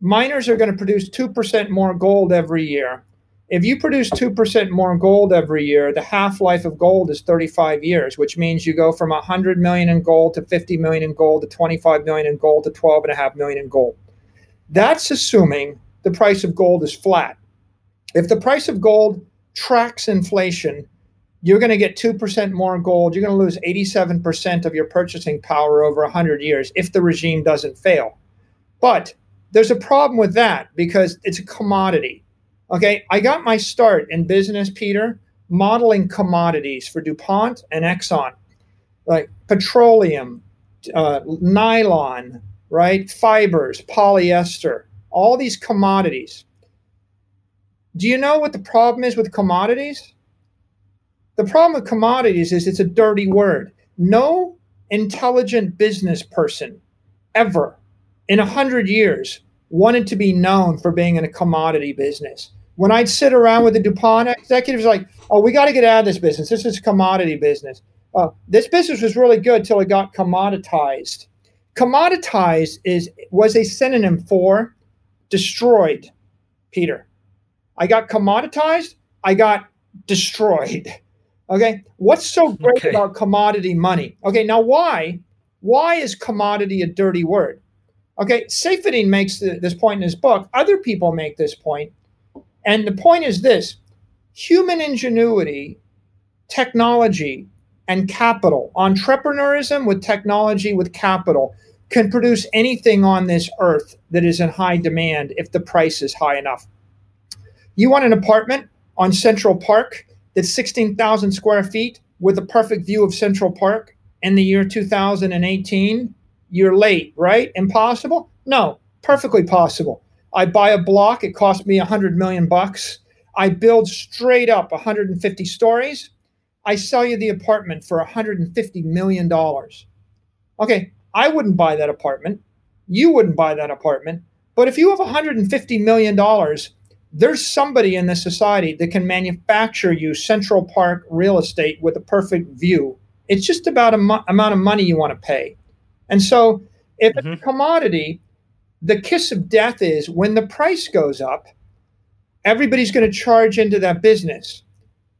miners are going to produce two percent more gold every year. If you produce two percent more gold every year, the half life of gold is 35 years, which means you go from 100 million in gold to 50 million in gold to 25 million in gold to 12 and a half million in gold. That's assuming the price of gold is flat. If the price of gold tracks inflation, you're going to get 2% more gold. You're going to lose 87% of your purchasing power over 100 years if the regime doesn't fail. But there's a problem with that because it's a commodity. Okay, I got my start in business, Peter, modeling commodities for DuPont and Exxon, like petroleum, uh, nylon, right? Fibers, polyester, all these commodities. Do you know what the problem is with commodities? The problem with commodities is it's a dirty word. No intelligent business person ever in a hundred years wanted to be known for being in a commodity business. When I'd sit around with the DuPont executives, like, oh, we got to get out of this business. This is a commodity business. Uh, this business was really good till it got commoditized. Commoditized is was a synonym for destroyed, Peter. I got commoditized. I got destroyed. *laughs* Okay. What's so great okay. about commodity money? Okay. Now, why? Why is commodity a dirty word? Okay. Saifedean makes the, this point in his book. Other people make this point. And the point is this human ingenuity, technology, and capital, entrepreneurism with technology, with capital, can produce anything on this earth that is in high demand if the price is high enough. You want an apartment on Central Park that's 16,000 square feet with a perfect view of Central Park in the year 2018? You're late, right? Impossible? No, perfectly possible. I buy a block, it costs me 100 million bucks. I build straight up 150 stories. I sell you the apartment for 150 million dollars. Okay, I wouldn't buy that apartment. You wouldn't buy that apartment. But if you have 150 million dollars there's somebody in this society that can manufacture you Central Park real estate with a perfect view. It's just about a mo- amount of money you want to pay. And so, if mm-hmm. it's a commodity, the kiss of death is when the price goes up, everybody's going to charge into that business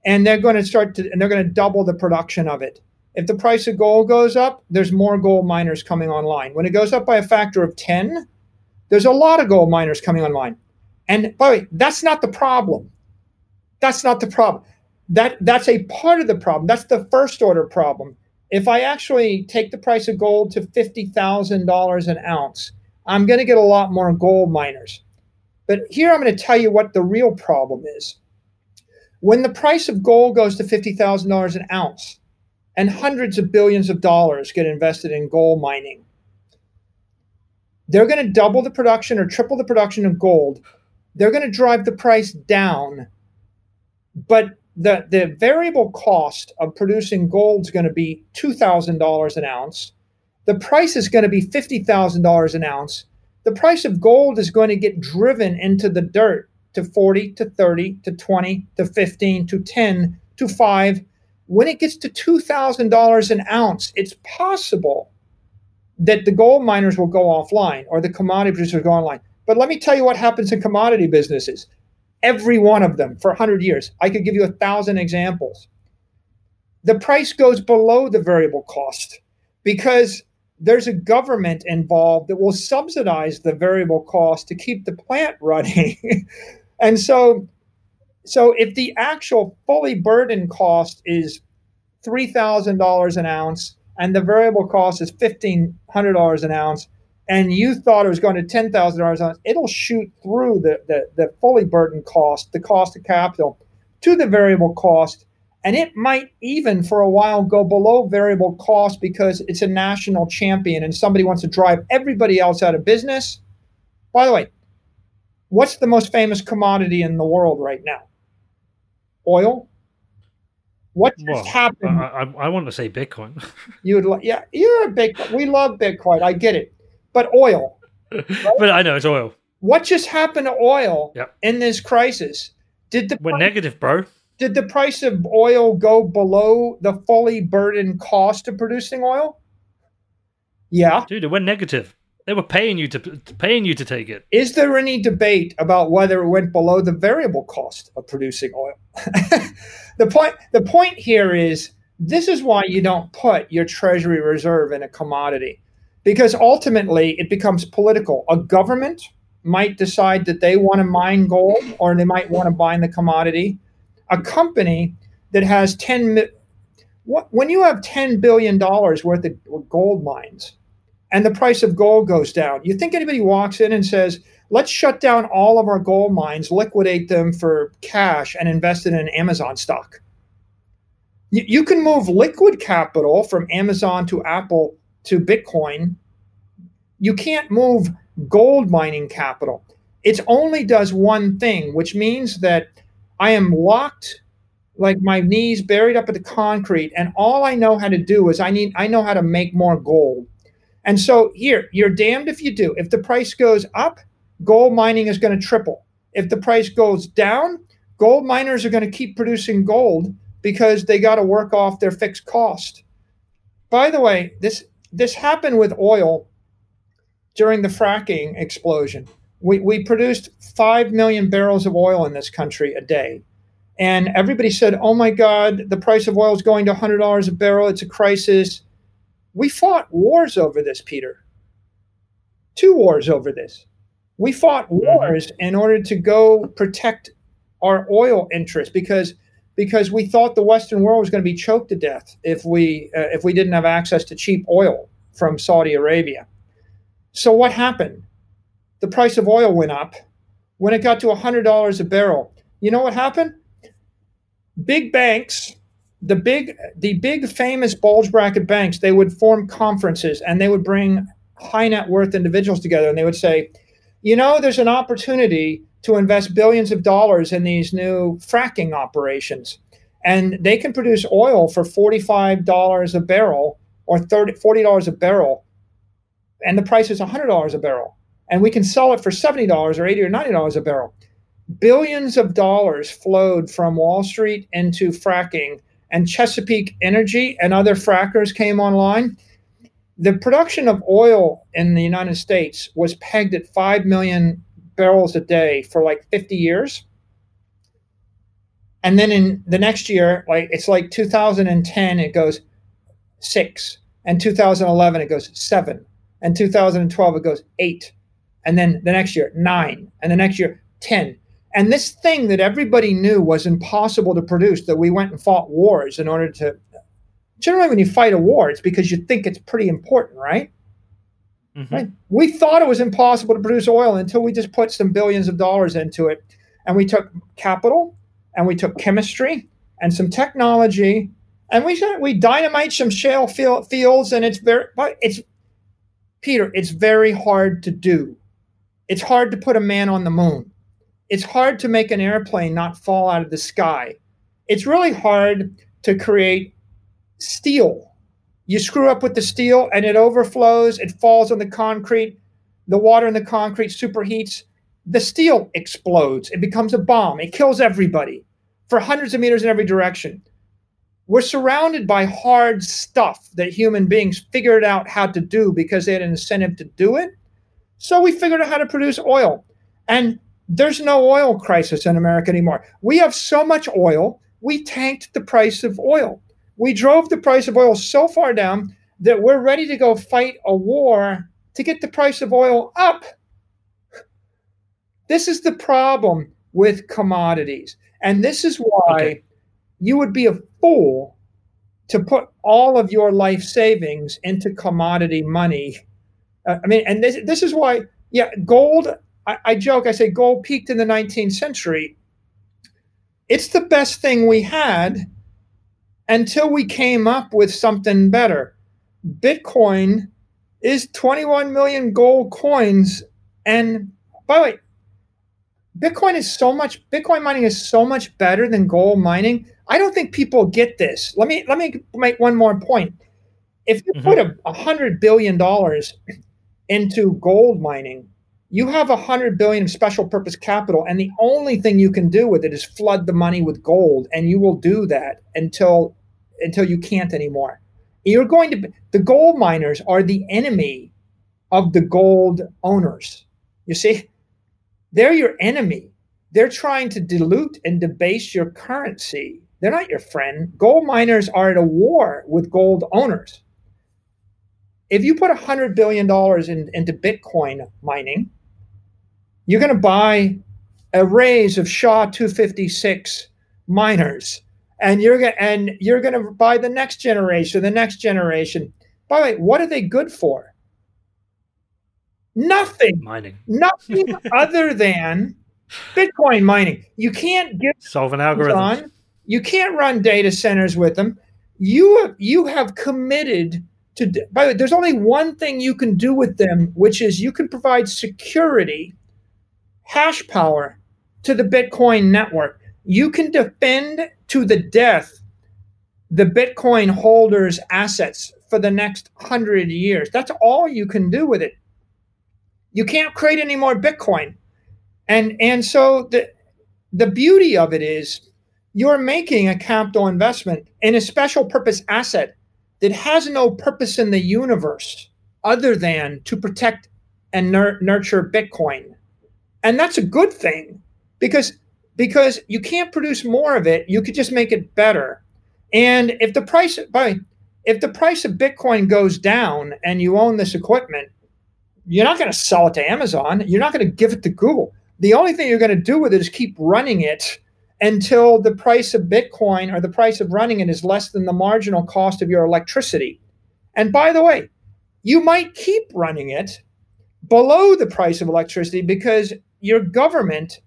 and they're going to start to and they're going to double the production of it. If the price of gold goes up, there's more gold miners coming online. When it goes up by a factor of 10, there's a lot of gold miners coming online. And by the way, that's not the problem. That's not the problem. That that's a part of the problem. That's the first order problem. If I actually take the price of gold to fifty thousand dollars an ounce, I'm going to get a lot more gold miners. But here I'm going to tell you what the real problem is. When the price of gold goes to fifty thousand dollars an ounce, and hundreds of billions of dollars get invested in gold mining, they're going to double the production or triple the production of gold they're going to drive the price down, but the, the variable cost of producing gold is going to be $2,000 an ounce. The price is going to be $50,000 an ounce. The price of gold is going to get driven into the dirt to 40 to 30 to 20 to 15 to 10 to 5. When it gets to $2,000 an ounce, it's possible that the gold miners will go offline or the commodity producers will go online. But let me tell you what happens in commodity businesses. Every one of them for 100 years. I could give you a thousand examples. The price goes below the variable cost because there's a government involved that will subsidize the variable cost to keep the plant *laughs* running. and so so if the actual fully burdened cost is $3,000 an ounce and the variable cost is $1,500 an ounce, and you thought it was going to ten thousand dollars on it'll shoot through the, the the fully burdened cost, the cost of capital, to the variable cost, and it might even for a while go below variable cost because it's a national champion and somebody wants to drive everybody else out of business. By the way, what's the most famous commodity in the world right now? Oil. What just well, happened? I, I, I, want to say Bitcoin. *laughs* you would, yeah, you're a Bitcoin. We love Bitcoin. I get it but oil. Right? *laughs* but I know it's oil. What just happened to oil yep. in this crisis? Did the we're negative, bro? Did the price of oil go below the fully burdened cost of producing oil? Yeah, dude, it went negative. They were paying you to paying you to take it. Is there any debate about whether it went below the variable cost of producing oil? *laughs* the point the point here is this is why you don't put your treasury reserve in a commodity because ultimately it becomes political. A government might decide that they want to mine gold or they might want to buy the commodity. A company that has 10 what, when you have 10 billion dollars worth of gold mines and the price of gold goes down, you think anybody walks in and says, "Let's shut down all of our gold mines, liquidate them for cash and invest it in Amazon stock." You, you can move liquid capital from Amazon to Apple to Bitcoin, you can't move gold mining capital. It only does one thing, which means that I am locked like my knees buried up at the concrete, and all I know how to do is I need I know how to make more gold. And so here, you're damned if you do. If the price goes up, gold mining is going to triple. If the price goes down, gold miners are going to keep producing gold because they got to work off their fixed cost. By the way, this this happened with oil during the fracking explosion. We, we produced 5 million barrels of oil in this country a day. And everybody said, oh my God, the price of oil is going to $100 a barrel. It's a crisis. We fought wars over this, Peter. Two wars over this. We fought mm-hmm. wars in order to go protect our oil interests because because we thought the Western world was going to be choked to death if we uh, if we didn't have access to cheap oil from Saudi Arabia. So what happened? The price of oil went up. When it got to $100 a barrel, you know what happened? Big banks, the big the big famous bulge bracket banks, they would form conferences and they would bring high net worth individuals together and they would say, "You know, there's an opportunity to invest billions of dollars in these new fracking operations. And they can produce oil for $45 a barrel or 30, $40 a barrel. And the price is $100 a barrel. And we can sell it for $70 or $80 or $90 a barrel. Billions of dollars flowed from Wall Street into fracking, and Chesapeake Energy and other frackers came online. The production of oil in the United States was pegged at 5 million barrels a day for like 50 years. And then in the next year, like it's like 2010, it goes six. And 2011, it goes seven. And 2012, it goes eight. And then the next year, nine. And the next year, 10. And this thing that everybody knew was impossible to produce, that we went and fought wars in order to. Generally, when you fight a war, it's because you think it's pretty important, right? Mm-hmm. Right? We thought it was impossible to produce oil until we just put some billions of dollars into it. And we took capital and we took chemistry and some technology and we we dynamite some shale fields and it's very but it's Peter, it's very hard to do. It's hard to put a man on the moon. It's hard to make an airplane not fall out of the sky. It's really hard to create steel you screw up with the steel and it overflows, it falls on the concrete, the water in the concrete superheats, the steel explodes, it becomes a bomb, it kills everybody for hundreds of meters in every direction. We're surrounded by hard stuff that human beings figured out how to do because they had an incentive to do it. So we figured out how to produce oil. And there's no oil crisis in America anymore. We have so much oil, we tanked the price of oil we drove the price of oil so far down that we're ready to go fight a war to get the price of oil up. This is the problem with commodities. And this is why okay. you would be a fool to put all of your life savings into commodity money. Uh, I mean, and this, this is why, yeah, gold, I, I joke, I say gold peaked in the 19th century. It's the best thing we had until we came up with something better. Bitcoin is 21 million gold coins. And by the way, Bitcoin is so much Bitcoin mining is so much better than gold mining. I don't think people get this. Let me let me make one more point. If you mm-hmm. put a, a hundred billion dollars into gold mining, you have a hundred billion of special purpose capital, and the only thing you can do with it is flood the money with gold, and you will do that until until you can't anymore. You're going to the gold miners are the enemy of the gold owners. You see, they're your enemy. They're trying to dilute and debase your currency. They're not your friend. Gold miners are at a war with gold owners. If you put $100 billion in, into Bitcoin mining, you're going to buy a raise of SHA 256 miners and you're going and you're going to buy the next generation, the next generation. By the way, what are they good for? Nothing. Mining. Nothing *laughs* other than Bitcoin mining. You can't get solving algorithms. On. You can't run data centers with them. You have, you have committed to. By the way, there's only one thing you can do with them, which is you can provide security, hash power to the Bitcoin network. You can defend to the death the Bitcoin holders' assets for the next hundred years. That's all you can do with it. You can't create any more Bitcoin. And and so the the beauty of it is you're making a capital investment in a special purpose asset that has no purpose in the universe other than to protect and nur- nurture Bitcoin. And that's a good thing because because you can't produce more of it, you could just make it better. And if the price by if the price of Bitcoin goes down and you own this equipment, you're not going to sell it to Amazon. You're not going to give it to Google. The only thing you're going to do with it is keep running it until the price of Bitcoin or the price of running it is less than the marginal cost of your electricity. And by the way, you might keep running it below the price of electricity because your government,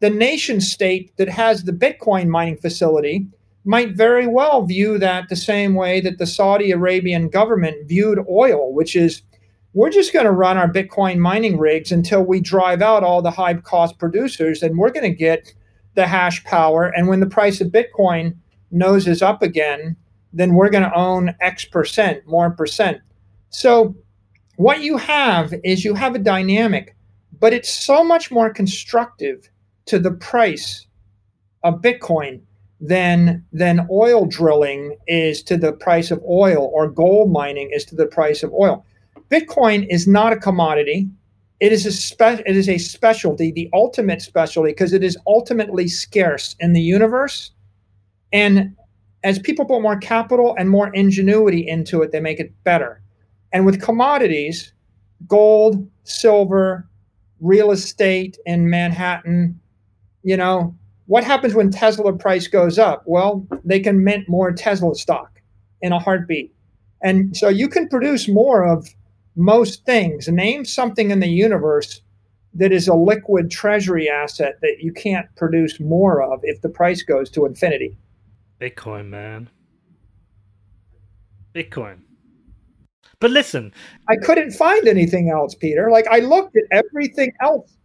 the nation state that has the Bitcoin mining facility, might very well view that the same way that the Saudi Arabian government viewed oil, which is we're just going to run our Bitcoin mining rigs until we drive out all the high cost producers and we're going to get the hash power. And when the price of Bitcoin noses up again, then we're going to own X percent, more percent. So what you have is you have a dynamic, but it's so much more constructive to the price of Bitcoin than than oil drilling is to the price of oil or gold mining is to the price of oil. Bitcoin is not a commodity. It is a spe- it is a specialty, the ultimate specialty, because it is ultimately scarce in the universe. And as people put more capital and more ingenuity into it, they make it better. And with commodities, gold, silver, real estate in Manhattan, you know, what happens when Tesla price goes up? Well, they can mint more Tesla stock in a heartbeat. And so you can produce more of most things. Name something in the universe that is a liquid treasury asset that you can't produce more of if the price goes to infinity. Bitcoin, man. Bitcoin. But listen, I couldn't find anything else, Peter. Like I looked at everything else,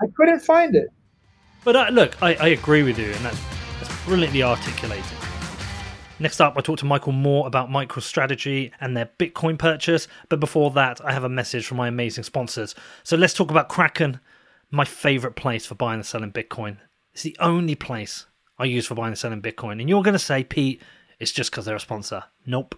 I couldn't find it. But uh, look, I, I agree with you, and that's, that's brilliantly articulated. Next up, I talk to Michael Moore about MicroStrategy and their Bitcoin purchase. But before that, I have a message from my amazing sponsors. So let's talk about Kraken, my favorite place for buying and selling Bitcoin. It's the only place I use for buying and selling Bitcoin. And you're going to say, Pete, it's just because they're a sponsor. Nope.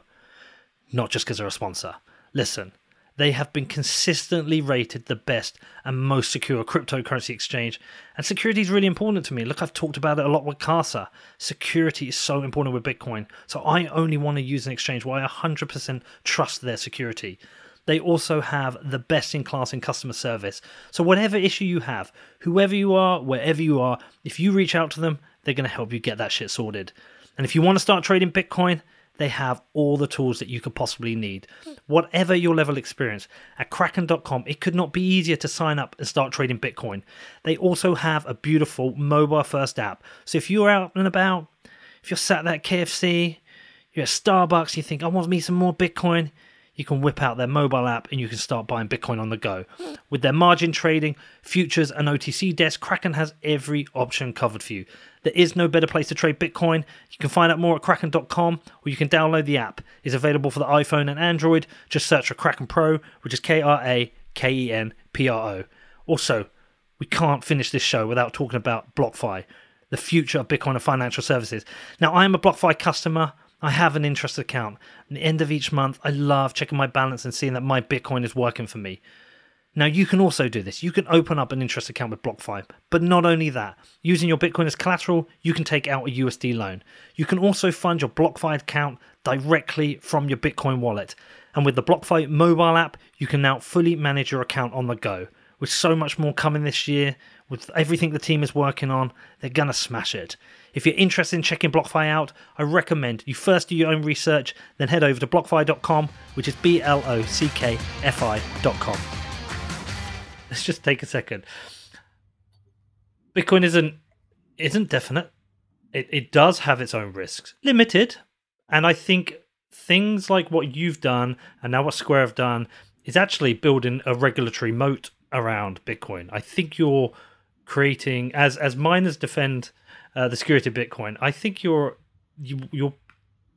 Not just because they're a sponsor. Listen, they have been consistently rated the best and most secure cryptocurrency exchange. And security is really important to me. Look, I've talked about it a lot with Casa. Security is so important with Bitcoin. So I only want to use an exchange where I 100% trust their security. They also have the best in class in customer service. So, whatever issue you have, whoever you are, wherever you are, if you reach out to them, they're going to help you get that shit sorted. And if you want to start trading Bitcoin, they have all the tools that you could possibly need. Whatever your level experience, at kraken.com, it could not be easier to sign up and start trading Bitcoin. They also have a beautiful mobile first app. So if you're out and about, if you're sat at that KFC, you're at Starbucks, you think, I want me some more Bitcoin, you can whip out their mobile app and you can start buying Bitcoin on the go. With their margin trading, futures, and OTC desk, Kraken has every option covered for you. There is no better place to trade Bitcoin. You can find out more at kraken.com or you can download the app. It's available for the iPhone and Android. Just search for Kraken Pro, which is K R A K E N P R O. Also, we can't finish this show without talking about BlockFi, the future of Bitcoin and financial services. Now, I am a BlockFi customer. I have an interest account. At the end of each month, I love checking my balance and seeing that my Bitcoin is working for me. Now, you can also do this. You can open up an interest account with BlockFi. But not only that, using your Bitcoin as collateral, you can take out a USD loan. You can also fund your BlockFi account directly from your Bitcoin wallet. And with the BlockFi mobile app, you can now fully manage your account on the go. With so much more coming this year, with everything the team is working on, they're going to smash it. If you're interested in checking BlockFi out, I recommend you first do your own research, then head over to blockfi.com, which is B L O C K F I.com let's just take a second. Bitcoin isn't isn't definite. It it does have its own risks, limited, and I think things like what you've done and now what Square have done is actually building a regulatory moat around Bitcoin. I think you're creating as as miners defend uh, the security of Bitcoin. I think you're you you're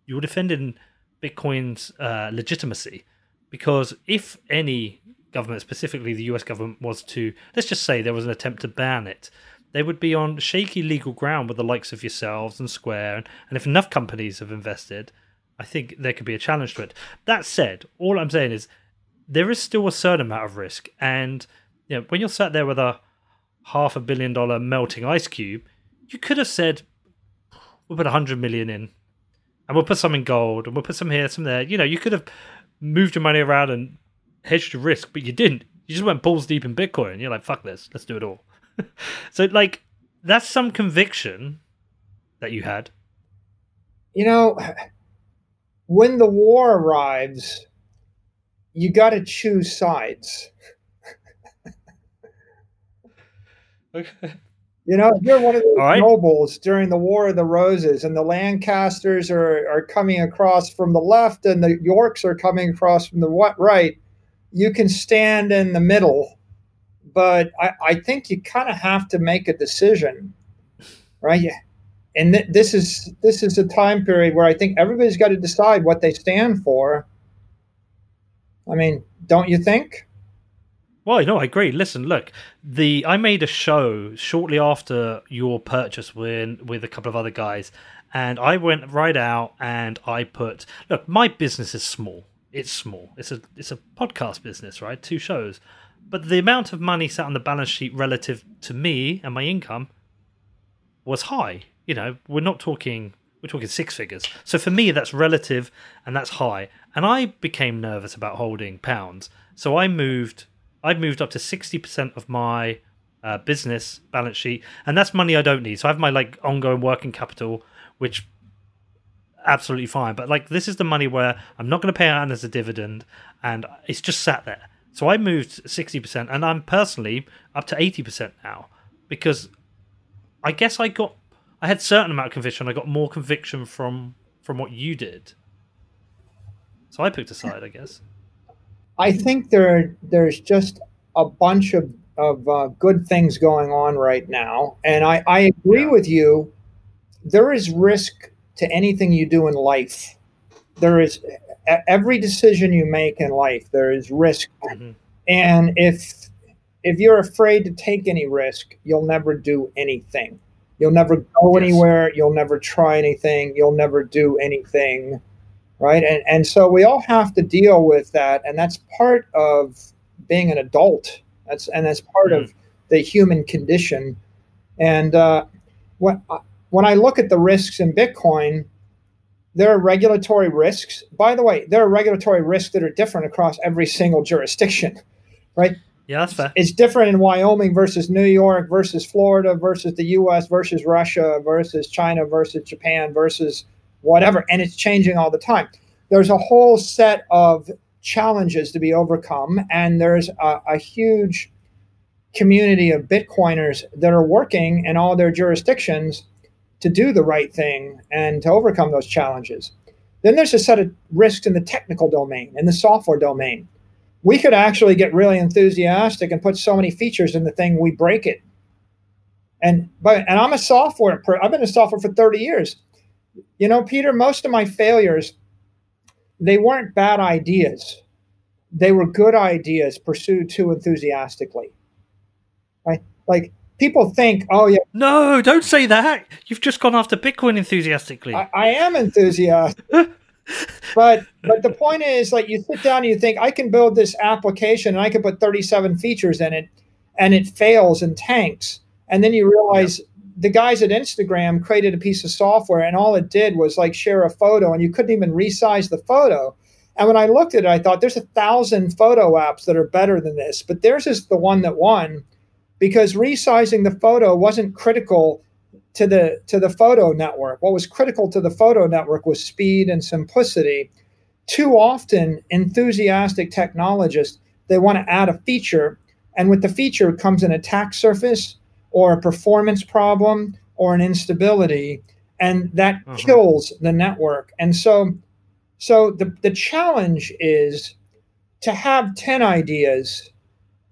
you're defending Bitcoin's uh, legitimacy because if any government, specifically the US government, was to let's just say there was an attempt to ban it, they would be on shaky legal ground with the likes of yourselves and Square, and, and if enough companies have invested, I think there could be a challenge to it. That said, all I'm saying is there is still a certain amount of risk, and you know, when you're sat there with a half a billion dollar melting ice cube, you could have said, "We'll put a hundred million in, and we'll put some in gold, and we'll put some here, some there." You know, you could have moved your money around and hedged your risk, but you didn't. You just went balls deep in Bitcoin. You're like, "Fuck this, let's do it all." *laughs* so, like, that's some conviction that you had. You know, when the war arrives, you got to choose sides. Okay. You know, you're one of the right. nobles during the War of the Roses, and the Lancasters are, are coming across from the left, and the Yorks are coming across from the what right. You can stand in the middle, but I, I think you kind of have to make a decision, right? And th- this is this is a time period where I think everybody's got to decide what they stand for. I mean, don't you think? Well, no, I agree. Listen, look, the I made a show shortly after your purchase with with a couple of other guys, and I went right out and I put look, my business is small. It's small. It's a it's a podcast business, right? Two shows, but the amount of money sat on the balance sheet relative to me and my income was high. You know, we're not talking we're talking six figures. So for me, that's relative and that's high. And I became nervous about holding pounds, so I moved I've moved up to 60% of my uh, business balance sheet, and that's money I don't need. So I have my like ongoing working capital, which absolutely fine. But like this is the money where I'm not going to pay out as a dividend, and it's just sat there. So I moved 60%, and I'm personally up to 80% now because I guess I got I had certain amount of conviction. I got more conviction from from what you did. So I picked a side, I guess. I think there there's just a bunch of of uh, good things going on right now, and I, I agree yeah. with you. There is risk to anything you do in life. There is every decision you make in life. There is risk, mm-hmm. and if if you're afraid to take any risk, you'll never do anything. You'll never go yes. anywhere. You'll never try anything. You'll never do anything right? And and so we all have to deal with that, and that's part of being an adult. That's and that's part mm. of the human condition. And uh, when when I look at the risks in Bitcoin, there are regulatory risks. By the way, there are regulatory risks that are different across every single jurisdiction, right? Yeah, that's fair. It's different in Wyoming versus New York versus Florida versus the U.S. versus Russia versus China versus Japan versus whatever, and it's changing all the time. There's a whole set of challenges to be overcome, and there's a, a huge community of Bitcoiners that are working in all their jurisdictions to do the right thing and to overcome those challenges. Then there's a set of risks in the technical domain, in the software domain. We could actually get really enthusiastic and put so many features in the thing we break it. And but and I'm a software per, I've been in software for 30 years. You know, Peter, most of my failures, they weren't bad ideas. They were good ideas pursued too enthusiastically. Right? Like people think, oh yeah. No, don't say that. You've just gone after Bitcoin enthusiastically. I, I am enthusiastic. *laughs* but but the point is like you sit down and you think I can build this application and I can put 37 features in it and it fails and tanks. And then you realize the guys at Instagram created a piece of software and all it did was like share a photo and you couldn't even resize the photo. And when I looked at it, I thought there's a thousand photo apps that are better than this, but theirs is the one that won because resizing the photo wasn't critical to the to the photo network. What was critical to the photo network was speed and simplicity. Too often, enthusiastic technologists they want to add a feature, and with the feature comes an attack surface or a performance problem or an instability and that uh-huh. kills the network and so so the, the challenge is to have 10 ideas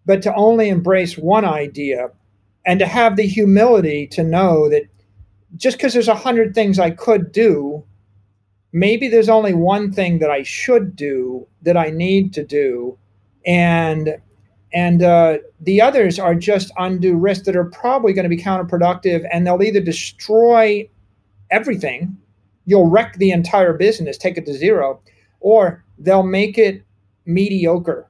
but to only embrace one idea and to have the humility to know that just because there's a hundred things I could do, maybe there's only one thing that I should do that I need to do, and and uh, the others are just undue risks that are probably going to be counterproductive, and they'll either destroy everything, you'll wreck the entire business, take it to zero, or they'll make it mediocre.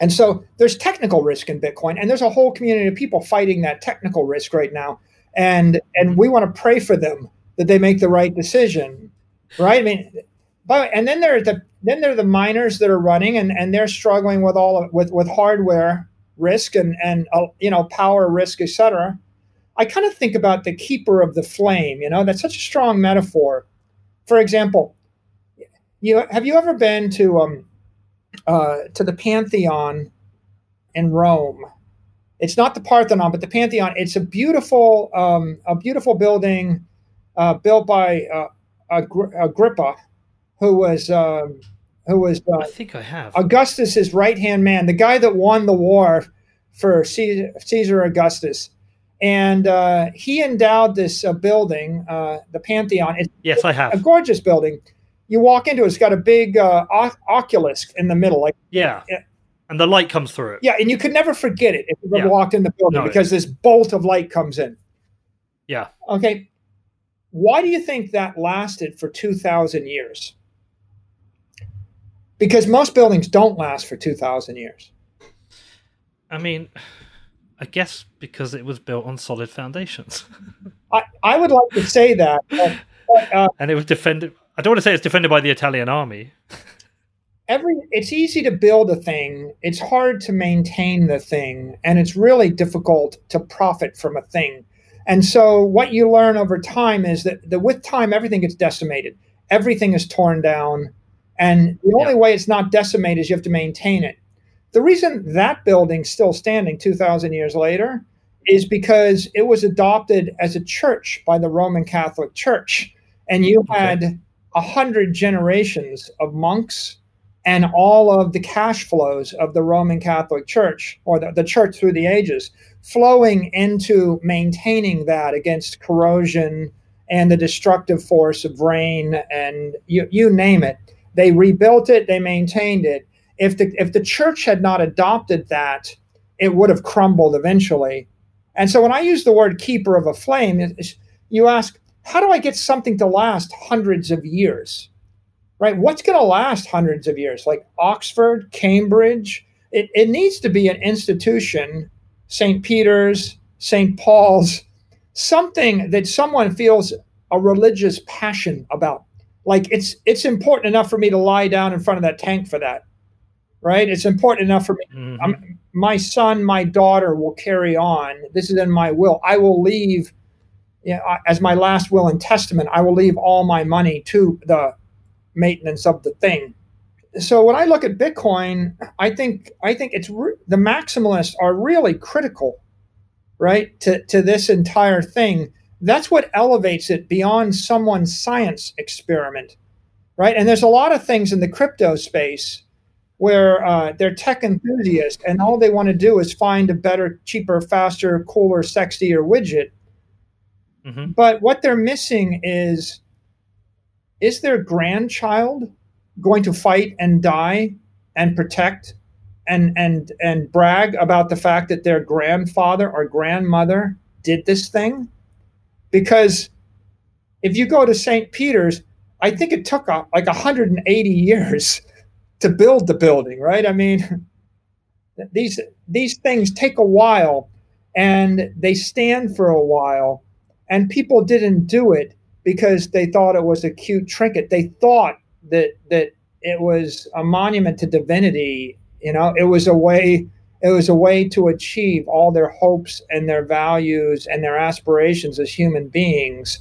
And so there's technical risk in Bitcoin, and there's a whole community of people fighting that technical risk right now. And and we want to pray for them that they make the right decision, right? I mean, but and then there are the then there are the miners that are running, and and they're struggling with all of, with with hardware risk and and uh, you know power risk, etc. I kind of think about the keeper of the flame. You know, that's such a strong metaphor. For example, you have you ever been to um, uh, to the Pantheon in Rome? It's not the Parthenon, but the Pantheon. It's a beautiful um, a beautiful building uh, built by uh, Agrippa, who was um, who was uh, I think I have Augustus's right hand man, the guy that won the war for Caesar, Caesar Augustus and uh, he endowed this uh, building, uh, the Pantheon. It's yes, I have a gorgeous building. You walk into it; it's got a big uh, oculus in the middle, like yeah, and the light comes through it. Yeah, and you could never forget it if you ever yeah. walked in the building no, because this bolt of light comes in. Yeah. Okay. Why do you think that lasted for two thousand years? Because most buildings don't last for two thousand years. I mean I guess because it was built on solid foundations. *laughs* I, I would like to say that. But, but, uh, and it was defended. I don't want to say it's defended by the Italian army. every it's easy to build a thing. It's hard to maintain the thing, and it's really difficult to profit from a thing. And so, what you learn over time is that, that with time, everything gets decimated. Everything is torn down, and the only yeah. way it's not decimated is you have to maintain it. The reason that building's still standing 2,000 years later is because it was adopted as a church by the Roman Catholic Church. And you had a hundred generations of monks and all of the cash flows of the Roman Catholic Church or the, the church through the ages flowing into maintaining that against corrosion and the destructive force of rain and you, you name it. They rebuilt it, they maintained it, if the if the church had not adopted that, it would have crumbled eventually. And so when I use the word keeper of a flame, you ask, how do I get something to last hundreds of years? Right? What's going to last hundreds of years? Like Oxford, Cambridge? It, it needs to be an institution, St. Peter's, St. Paul's, something that someone feels a religious passion about. Like it's it's important enough for me to lie down in front of that tank for that right? It's important enough for me. Mm-hmm. my son, my daughter will carry on. This is in my will. I will leave, you know, as my last will and testament, I will leave all my money to the maintenance of the thing. So when I look at Bitcoin, I think I think it's re- the maximalists are really critical, right, to to this entire thing. That's what elevates it beyond someone's science experiment, right? And there's a lot of things in the crypto space where uh, they're tech enthusiasts and all they want to do is find a better, cheaper, faster, cooler, sexier widget. Mm-hmm. But what they're missing is is their grandchild going to fight and die and protect and and and brag about the fact that their grandfather or grandmother did this thing? Because if you go to St. Peter's, I think it took uh, a, like 180 years *laughs* to build the building, right? I mean, *laughs* these these things take a while and they stand for a while and people didn't do it because they thought it was a cute trinket. They thought that that it was a monument to divinity, you know, it was a way it was a way to achieve all their hopes and their values and their aspirations as human beings.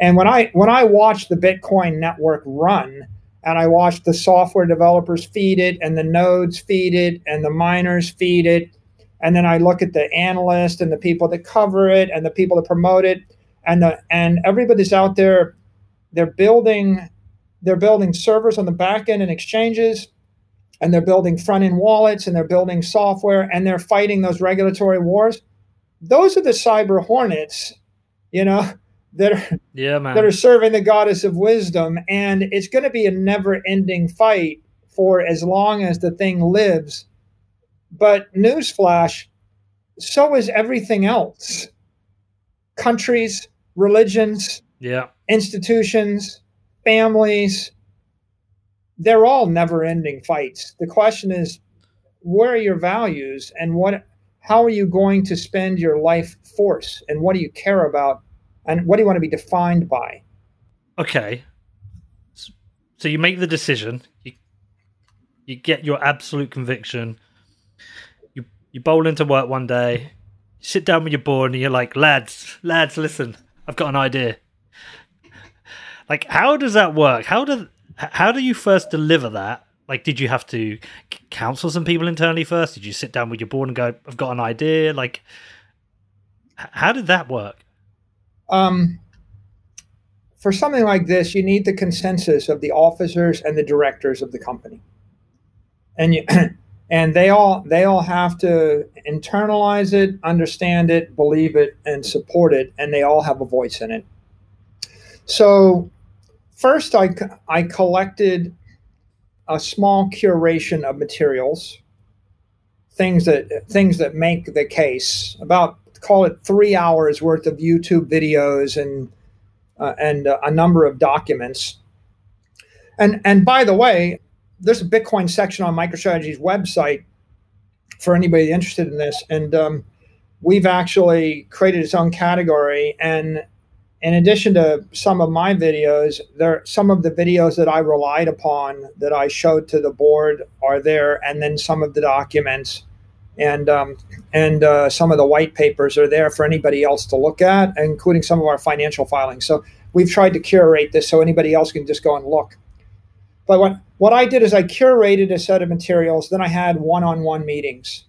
And when I when I watch the Bitcoin network run, and I watch the software developers feed it and the nodes feed it and the miners feed it. And then I look at the analysts and the people that cover it and the people that promote it and the and everybody's out there they're building they're building servers on the back end and exchanges and they're building front end wallets and they're building software and they're fighting those regulatory wars. Those are the cyber hornets, you know, *laughs* that are yeah, man. that are serving the goddess of wisdom, and it's going to be a never-ending fight for as long as the thing lives. But newsflash, so is everything else. Countries, religions, yeah, institutions, families, they're all never-ending fights. The question is, where are your values and what how are you going to spend your life force and what do you care about and what do you want to be defined by? Okay. So you make the decision, you you get your absolute conviction. You you bowl into work one day, you sit down with your board and you're like, lads, lads, listen, I've got an idea. Like, how does that work? How do how do you first deliver that? Like, did you have to counsel some people internally first? Did you sit down with your board and go, "I've got an idea"? Like, how did that work? Um, for something like this, you need the consensus of the officers and the directors of the company, and you, *clears throat* and they all they all have to internalize it, understand it, believe it, and support it, and they all have a voice in it. So, first, I I collected a small curation of materials, things that things that make the case. About call it three hours worth of YouTube videos and uh, and uh, a number of documents. And and by the way, there's a Bitcoin section on MicroStrategy's website for anybody interested in this, and um, we've actually created its own category. And in addition to some of my videos, there some of the videos that I relied upon that I showed to the board are there, and then some of the documents and um, and uh, some of the white papers are there for anybody else to look at, including some of our financial filings. So we've tried to curate this so anybody else can just go and look. But what what I did is I curated a set of materials. Then I had one-on-one meetings,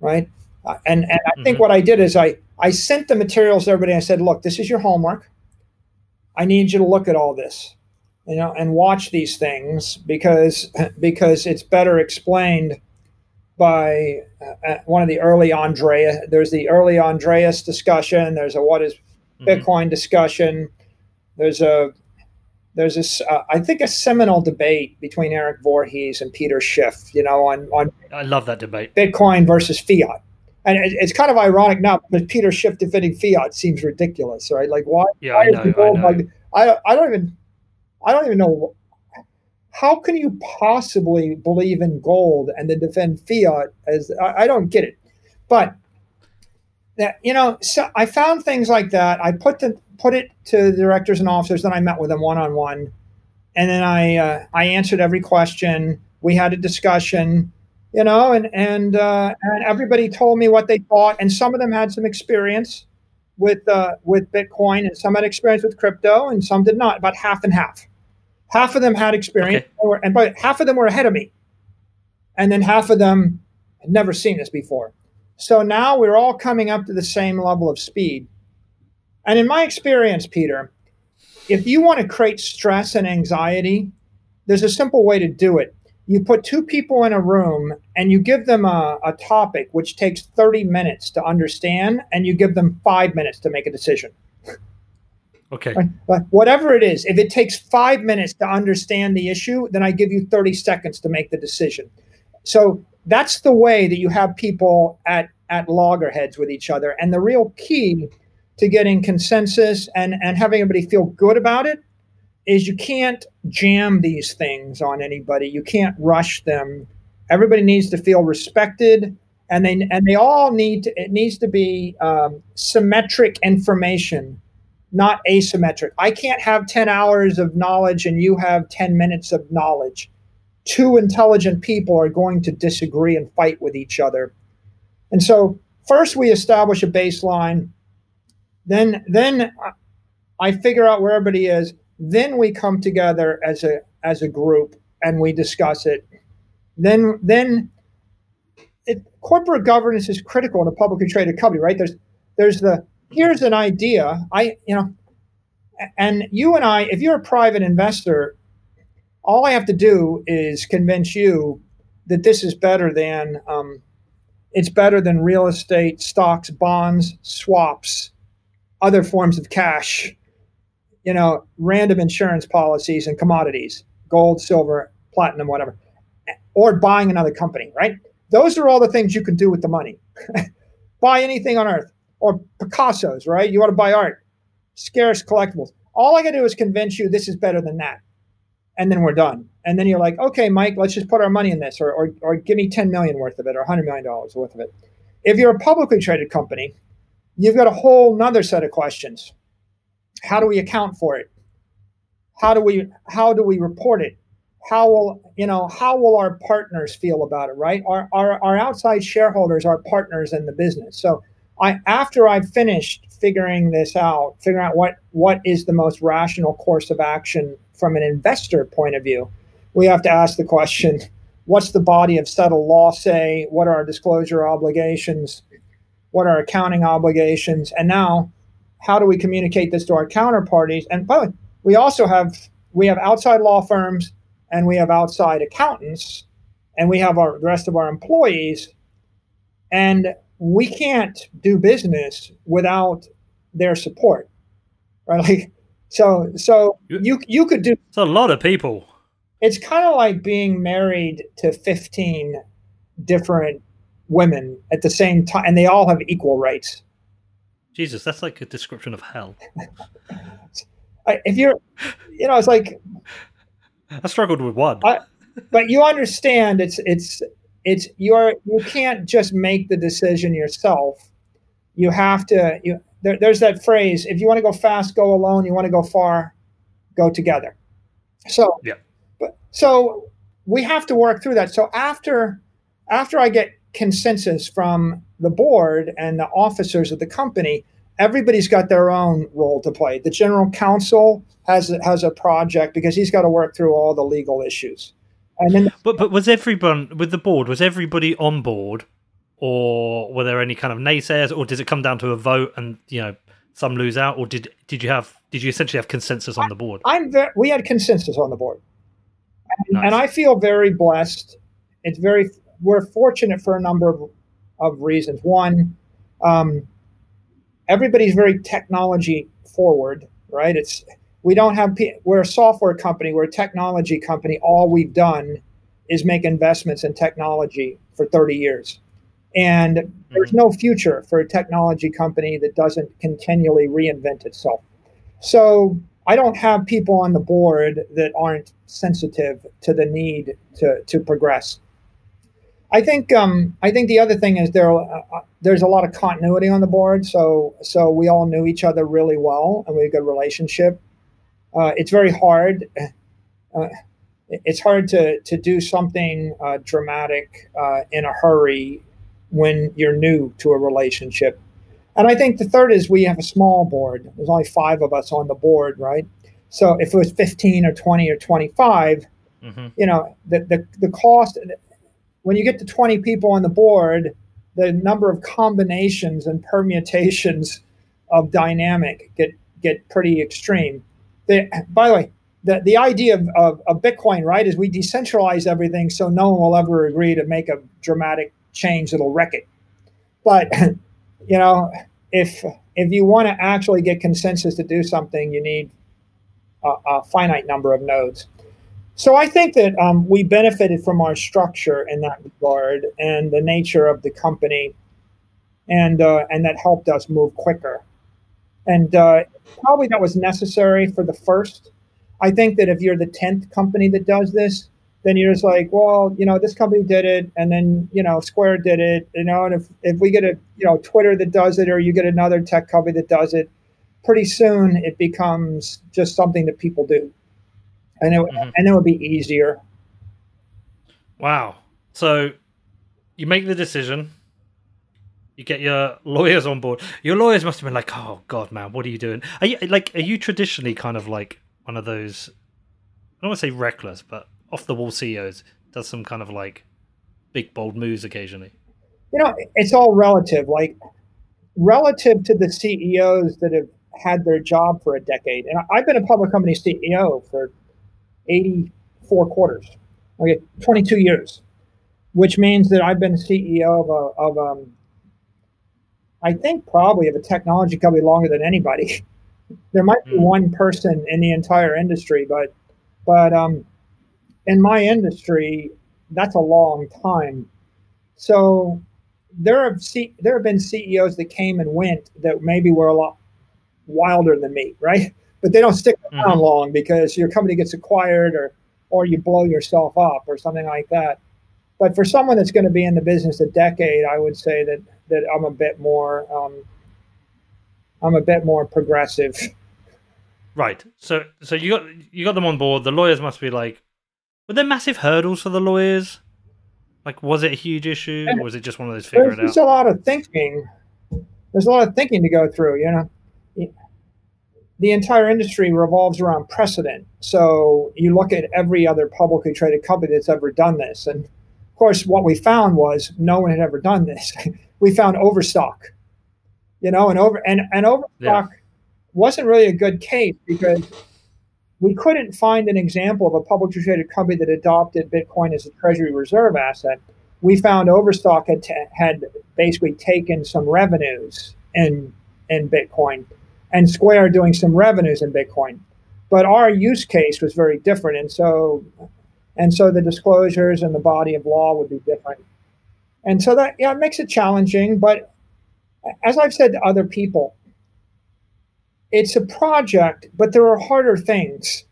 right? Uh, and and I mm-hmm. think what I did is I I sent the materials to everybody. I said, look, this is your homework. I need you to look at all this, you know, and watch these things because because it's better explained by uh, one of the early Andrea. There's the early Andreas discussion. There's a what is mm-hmm. Bitcoin mm-hmm. discussion. There's a there's this uh, I think a seminal debate between Eric Voorhees and Peter Schiff. You know, on on I love that debate. Bitcoin versus fiat. And it, it's kind of ironic now because Peter Schiff defending fiat seems ridiculous, right? Like why? Yeah, why I know. I, know. Like, I I don't even I don't even know how can you possibly believe in gold and then defend fiat as I, I don't get it but that you know so i found things like that i put the put it to the directors and officers then i met with them one-on-one and then i uh, i answered every question we had a discussion you know and and uh, and everybody told me what they thought and some of them had some experience with uh, with bitcoin and some had experience with crypto and some did not about half and half half of them had experience, okay. were, and but half of them were ahead of me, and then half of them had never seen this before. So now we're all coming up to the same level of speed. And in my experience, Peter, if you want to create stress and anxiety, there's a simple way to do it. You put two people in a room and you give them a, a topic which takes 30 minutes to understand, and you give them five minutes to make a decision. Okay. But whatever it is, if it takes five minutes to understand the issue, then I give you 30 seconds to make the decision. So that's the way that you have people at, at loggerheads with each other. And the real key to getting consensus and, and having everybody feel good about it is you can't jam these things on anybody. You can't rush them. Everybody needs to feel respected and they and they all need to it needs to be um, symmetric information not asymmetric. I can't have 10 hours of knowledge and you have 10 minutes of knowledge. Two intelligent people are going to disagree and fight with each other. And so, first we establish a baseline, then then I figure out where everybody is, then we come together as a as a group and we discuss it. Then then it, corporate governance is critical in a publicly traded company, right? There's there's the here's an idea. I, you know, and you and I, if you're a private investor, all I have to do is convince you that this is better than um, it's better than real estate, stocks, bonds, swaps, other forms of cash, you know, random insurance policies and commodities, gold, silver, platinum, whatever, or buying another company, right? Those are all the things you can do with the money. *laughs* buy anything on earth, or Picasso's, right? You want to buy art, scarce collectibles. All I got to do is convince you this is better than that. And then we're done. And then you're like, okay, Mike, let's just put our money in this, or, or, or give me 10 million worth of it, or 100 million dollars worth of it. If you're a publicly traded company, you've got a whole nother set of questions. How do we account for it? How do we how do we report it? How will you know how will our partners feel about it, right? Our our, our outside shareholders are partners in the business. So I after I've finished figuring this out, figuring out what what is the most rational course of action from an investor point of view, we have to ask the question what's the body of settled law say? What are our disclosure obligations? What are our accounting obligations? And now, how do we communicate this to our counterparties? And by the way, we also have we have outside law firms and we have outside accountants and we have our the rest of our employees. And we can't do business without their support right? *laughs* Like so so you you could do it's a lot of people. It's kind of like being married to 15 different women at the same time and they all have equal rights jesus that's like a description of hell. *laughs* If you're you know it's like i struggled with one. I, but you understand it's it's it's you're you can't just make the decision yourself. You have to you there, there's that phrase if you want to go fast go alone. You want to go far go together. So yeah. but so we have to work through that. So after after i get consensus from the board and the officers of the company everybody's got their own role to play. The general counsel has has a project because he's got to work through all the legal issues. And then but but was everyone with the board was everybody on board? Or were there any kind of naysayers? Or does it come down to a vote and you know some lose out? Or did did you have did you essentially have consensus on the board? I'm very, we had consensus on the board. And, nice. and, i feel very blessed. It's very we're fortunate for a number of, of reasons one um, everybody's very technology forward right it's we don't have we're a software company we're a technology company all we've done is make investments in technology for 30 years and mm-hmm. there's no future for a technology company that doesn't continually reinvent itself. So I don't have people on the board that aren't sensitive to the need to, to progress. I think um, I think the other thing is there uh, uh, there's a lot of continuity on the board, so so we all knew each other really well and we had a good relationship. Uh, it's very hard. Uh, it's hard to to do something uh, dramatic uh, in a hurry when you're new to a relationship. And I think the third is we have a small board. There's only five of us on the board, right? So if it was 15 or 20 or 25, mm-hmm. you know, the, the, the cost, when you get to 20 people on the board, the number of combinations and permutations of dynamic get, get pretty extreme. By the way, the, the idea of, of, of Bitcoin, right, is we decentralize everything so no one will ever agree to make a dramatic change that'll wreck it. But *laughs* you know, if if you want to actually get consensus to do something, you need a, a finite number of nodes. So I think that um, we benefited from our structure in that regard and the nature of the company, and uh, and that helped us move quicker. And uh, probably that was necessary for the first. I think that if you're the tenth company that does this, then you're just like, well, you know, this company did it, and then you know, Square did it, you know, and if if we get a you know Twitter that does it, or you get another tech company that does it, pretty soon it becomes just something that people do, and it mm-hmm. and it would be easier. Wow! So you make the decision. You get your lawyers on board. Your lawyers must have been like, "Oh God, man, what are you doing?" Are you like, are you traditionally kind of like one of those? I don't want to say reckless, but off the wall CEOs does some kind of like big bold moves occasionally? You know, it's all relative. Like relative to the CEOs that have had their job for a decade, and I've been a public company CEO for 84 quarters, okay, 22 years, which means that I've been CEO of a, of um, I think probably of a technology company longer than anybody. *laughs* there might be mm. one person in the entire industry, but but um, in my industry, that's a long time. So there have C- there have been CEOs that came and went that maybe were a lot wilder than me, *laughs* right? But they don't stick around mm-hmm. long because your company gets acquired or or you blow yourself up or something like that. But for someone that's going to be in the business a decade, I would say that that I'm a bit more um, I'm a bit more progressive. Right. So so you got you got them on board. The lawyers must be like, were there massive hurdles for the lawyers? Like, was it a huge issue, or was it just one of those figure it out? There's a lot of thinking. There's a lot of thinking to go through. You know, the entire industry revolves around precedent. So you look at every other publicly traded company that's ever done this, and of course, what we found was no one had ever done this. *laughs* we found overstock. You know, and over and and overstock yeah. wasn't really a good case because we couldn't find an example of a publicly traded company that adopted Bitcoin as a treasury reserve asset. We found Overstock had, t- had basically taken some revenues in, in Bitcoin and Square doing some revenues in Bitcoin. But our use case was very different. And so, and so the disclosures and the body of law would be different. And so that, yeah, it makes it challenging. But as I've said to other people, it's a project, but there are harder things.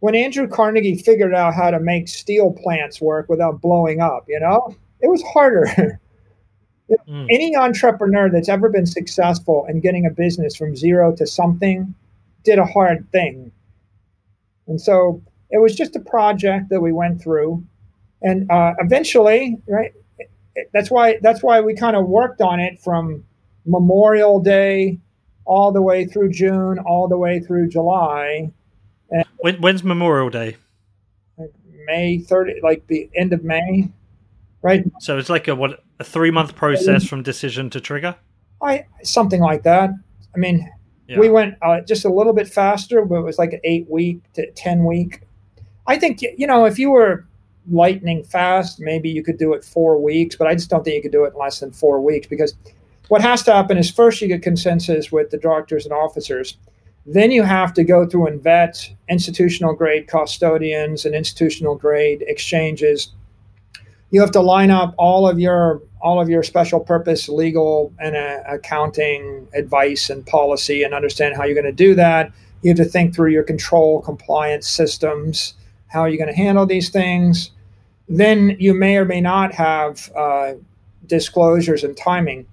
When Andrew Carnegie figured out how to make steel plants work without blowing up, you know, it was harder. *laughs* mm. Any entrepreneur that's ever been successful in getting a business from zero to something did a hard thing. And so it was just a project that we went through. And uh, eventually, right, that's why that's why we kind of worked on it from Memorial Day all the way through June, all the way through July. And when, when's Memorial Day? May 30, like the end of May, right? So it's like a what a three month process from decision to trigger. I something like that. I mean, yeah. we went uh, just a little bit faster, but it was like an eight week to ten week. I think you know if you were lightning fast, maybe you could do it four weeks, but I just don't think you could do it in less than four weeks because what has to happen is first you get consensus with the directors and officers. Then you have to go through and vet institutional grade custodians and institutional grade exchanges. You have to line up all of your all of your special purpose legal and uh, accounting advice and policy and understand how you're going to do that. You have to think through your control compliance systems. How are you going to handle these things? Then you may or may not have uh, disclosures and timing.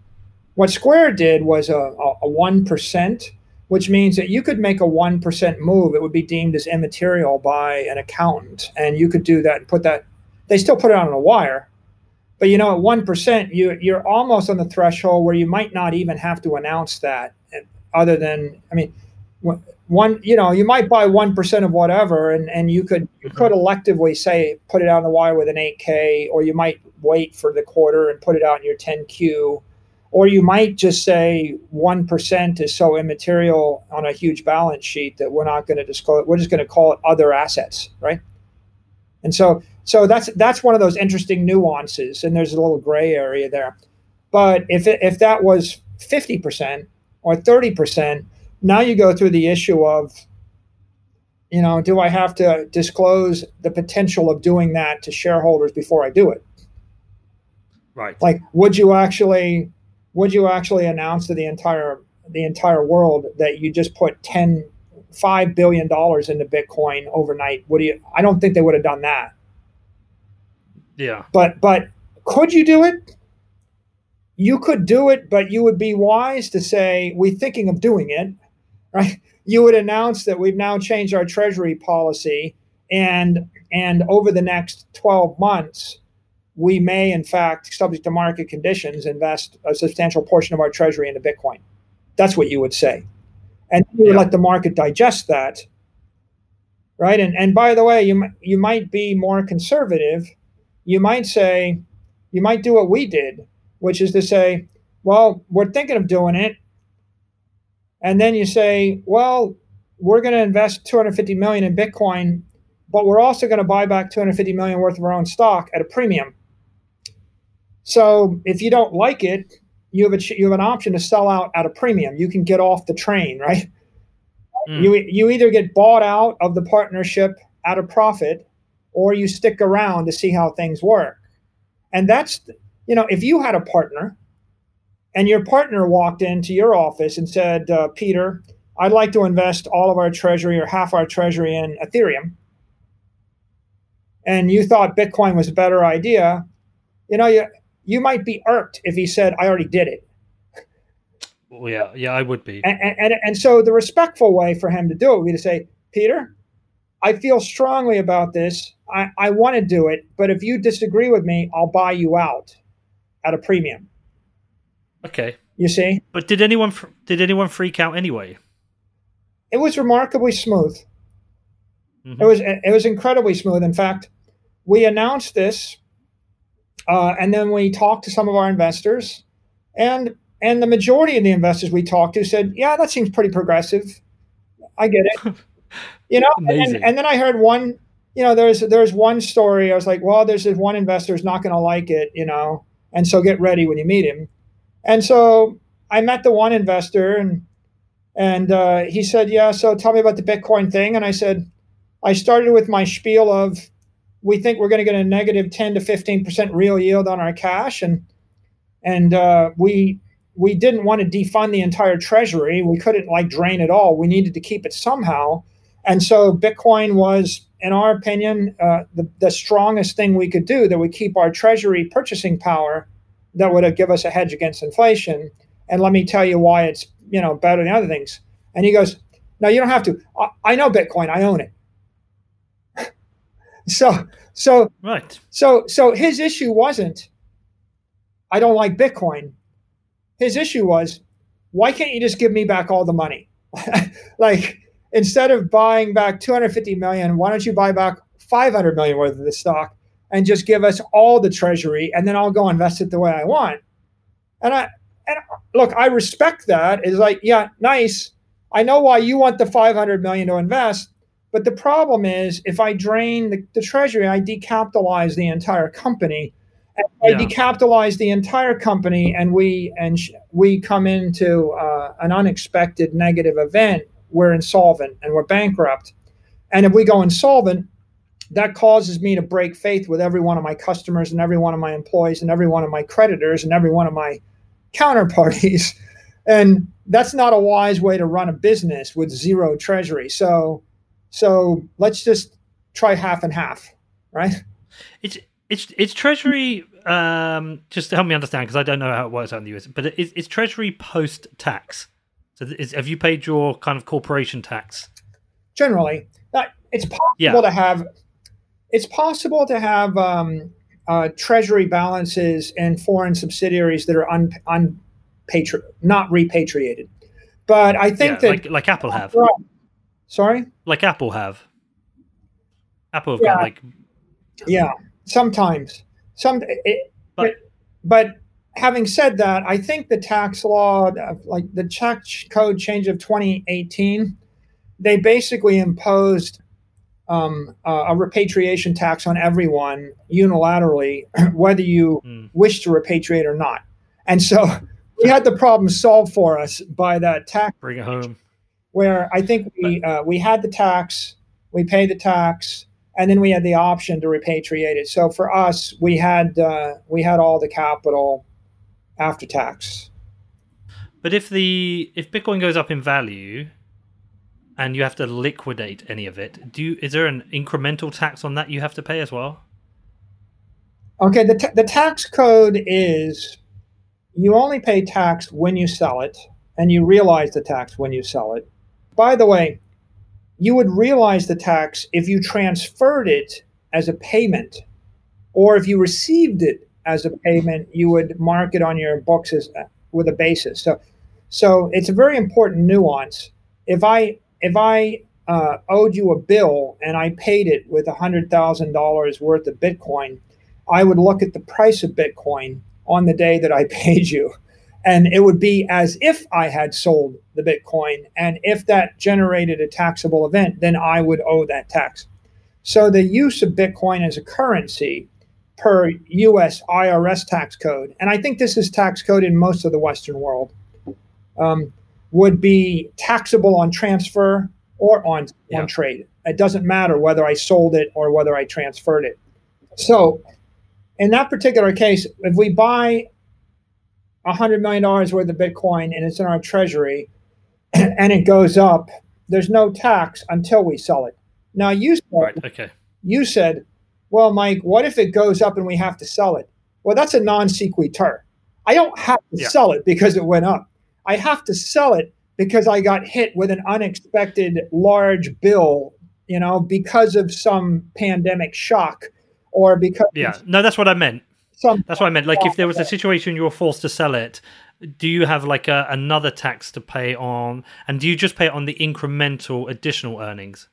What Square did was a, a, 1%, which means that you could make a 1% move. It would be deemed as immaterial by an accountant. And you could do that and put that, they still put it on a wire. But you know, at 1%, you, you're almost on the threshold where you might not even have to announce that other than, I mean, one you know you might buy 1% of whatever and, and you could you mm-hmm. could electively say put it on the wire with an 8k or you might wait for the quarter and put it out in your 10q or you might just say 1% is so immaterial on a huge balance sheet that we're not going to disclose we're just going to call it other assets right and so so that's that's one of those interesting nuances and there's a little gray area there. But if it, if that was 50% or 30% now you go through the issue of you know do i have to disclose the potential of doing that to shareholders before i do it? Right. Like would you actually would you actually announce to the entire the entire world that you just put 10 5 billion dollars into bitcoin overnight? Would you i don't think they would have done that yeah but but could you do it you could do it but you would be wise to say we're thinking of doing it *laughs* right you would announce that we've now changed our treasury policy and and over the next 12 months we may, in fact, subject to market conditions, invest a substantial portion of our treasury into Bitcoin. That's what you would say. And you would yeah. let the market digest that. Right. And, and by the way, you, you might be more conservative. You might say, you might do what we did, which is to say, well, we're thinking of doing it. And then you say, well, we're going to invest 250 million in Bitcoin, but we're also going to buy back 250 million worth of our own stock at a premium. So if you don't like it, you have a you have an option to sell out at a premium. You can get off the train, right? Mm. You you either get bought out of the partnership at a profit, or you stick around to see how things work. And that's you know if you had a partner, and your partner walked into your office and said, uh, Peter, I'd like to invest all of our treasury or half our treasury in Ethereum, and you thought Bitcoin was a better idea, you know you you might be irked if he said, I already did it. Well, yeah, yeah, I would be. And, and, and so the respectful way for him to do it would be to say, Peter, I feel strongly about this. I, I want to do it, but if you disagree with me, I'll buy you out at a premium. Okay. You see? But did anyone did anyone freak out anyway? It was remarkably smooth. Mm-hmm. It was it was incredibly smooth. In fact, we announced this uh, and then we talked to some of our investors, and and the majority of the investors we talked to said, "Yeah, that seems pretty progressive. I get it." *laughs* you know, and, and, then I heard one. You know, there's there's one story. I was like, "Well, there's this one investor is not going to like it," you know, and so get ready when you meet him. And so I met the one investor, and and uh, he said, "Yeah, so tell me about the Bitcoin thing." And I said, I started with my spiel of we think we're going to get a negative 10 to 15 percent real yield on our cash, and and uh, we we didn't want to defund the entire treasury. We couldn't like drain it all. We needed to keep it somehow, and so Bitcoin was, in our opinion, uh, the the strongest thing we could do that would keep our treasury purchasing power, that would give us a hedge against inflation. And let me tell you why it's you know better than other things. And he goes, "No, you don't have to. I, I know Bitcoin. I own it." *laughs* so so right. So so his issue wasn't I don't like Bitcoin. His issue was why can't you just give me back all the money? *laughs* like instead of buying back 250 million, why don't you buy back 500 million worth of the stock and just give us all the treasury and then I'll go invest it the way I want. And I and look, I respect that. It's like, yeah, nice. I know why you want the 500 million to invest, but the problem is, if I drain the, the treasury, I decapitalize the entire company. Yeah. I decapitalize the entire company, and we and sh- we come into uh, an unexpected negative event. We're insolvent and we're bankrupt. And if we go insolvent, that causes me to break faith with every one of my customers and every one of my employees and every one of my creditors and every one of my counterparties. *laughs* And that's not a wise way to run a business with zero treasury. So so let's just try half and half, right? It's it's it's Treasury. Um, just to help me understand because I don't know how it works out in the US, but it's, it's Treasury post tax. So is, have you paid your kind of corporation tax? Generally, that it's possible yeah. to have. It's possible to have um, uh, Treasury balances in foreign subsidiaries that are un, unpatri- not repatriated. But I think yeah, that like, like Apple have. Right, Sorry? Like Apple have. Apple have yeah. got like. Yeah, sometimes. Some, it, but, but having said that, I think the tax law, like the tax code change of 2018, they basically imposed um, uh, a repatriation tax on everyone unilaterally, *clears throat* whether you mm. wish to repatriate or not. And so *laughs* we had the problem solved for us by that tax. Bring it home where I think we uh, we had the tax, we paid the tax, and then we had the option to repatriate it. So for us, we had uh, we had all the capital after tax. But if the if Bitcoin goes up in value, and you have to liquidate any of it, do you, is there an incremental tax on that you have to pay as well? Okay, the, t- the tax code is you only pay tax when you sell it, and you realize the tax when you sell it. By the way, you would realize the tax if you transferred it as a payment, or if you received it as a payment, you would mark it on your books as with a basis. So, so it's a very important nuance. If I if I uh, owed you a bill and I paid it with hundred thousand dollars worth of Bitcoin, I would look at the price of Bitcoin on the day that I *laughs* paid you and it would be as if I had sold the Bitcoin. And if that generated a taxable event, then I would owe that tax. So the use of Bitcoin as a currency per US IRS tax code, and I think this is tax code in most of the Western world, um, would be taxable on transfer or on, yeah. on trade. It doesn't matter whether I sold it or whether I transferred it. So, in that particular case, if we buy $100 million worth of Bitcoin and it's in our treasury *clears throat* and it goes up, there's no tax until we sell it. Now, you said, right, okay. you said, well, Mike, what if it goes up and we have to sell it? Well, that's a non sequitur. I don't have to yeah. sell it because it went up. I have to sell it because I got hit with an unexpected large bill, you know, because of some pandemic shock or because. Yeah, no, that's what I meant. Some, that's what I meant. Like, if there was a situation you were forced to sell it, do you have like a, another tax to pay on? And do you just pay it on the incremental additional earnings?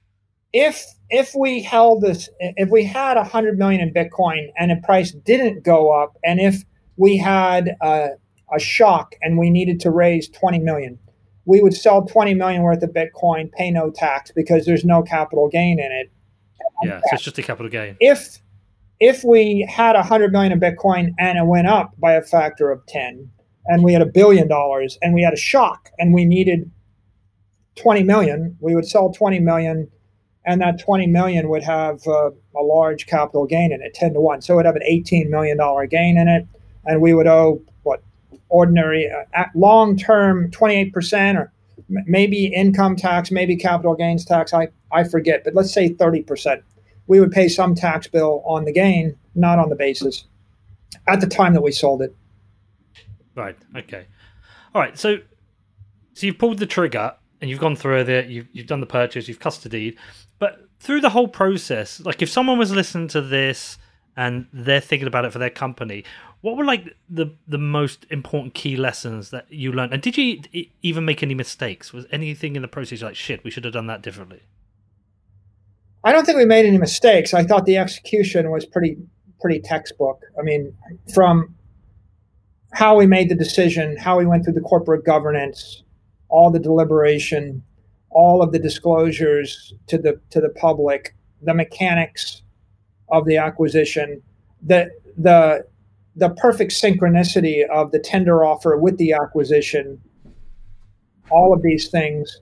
If if we held this, if we had a hundred million in Bitcoin and the price didn't go up, and if we had a, a shock and we needed to raise twenty million, we would sell 20 million worth of Bitcoin, pay no tax because there's no capital gain in it. Yeah, so it's just a capital gain. If if we had 100 million in Bitcoin and it went up by a factor of 10 and we had a billion dollars and we had a shock and we needed 20 million, we would sell 20 million and that 20 million would have uh, a large capital gain in it, 10 to 1. So it would have an 18 million dollar gain in it and we would owe what ordinary uh, long term 28% or maybe income tax, maybe capital gains tax. I, I forget, but let's say 30%. We would pay some tax bill on the gain, not on the basis at the time that we sold it. Right. Okay. All right. So, so you've pulled the trigger and you've gone through it. You've you've done the purchase. You've custodied, through the whole process, like if someone was listening to this and they're thinking about it for their company, what were like the the most important key lessons that you learned? And did you even make any mistakes? Was anything in the process like shit? We should have done that differently. I don't think we made any mistakes. I thought the execution was pretty pretty textbook. I mean, from how we made the decision, how we went through the corporate governance, all the deliberation, all of the disclosures to the to the public, the mechanics of the acquisition, the the the perfect synchronicity of the tender offer with the acquisition, all of these things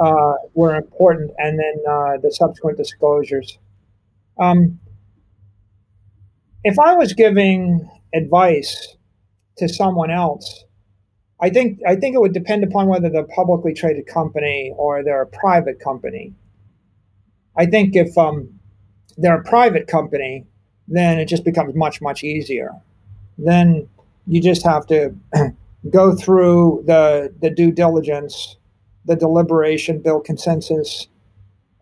uh, were important, and then uh, the subsequent disclosures. Um, if I was giving advice to someone else, I think I think it would depend upon whether they're a publicly traded company or they're a private company. I think if um, they're a private company, then it just becomes much much easier then you just have to *clears throat* go through the the due diligence, the deliberation, build consensus,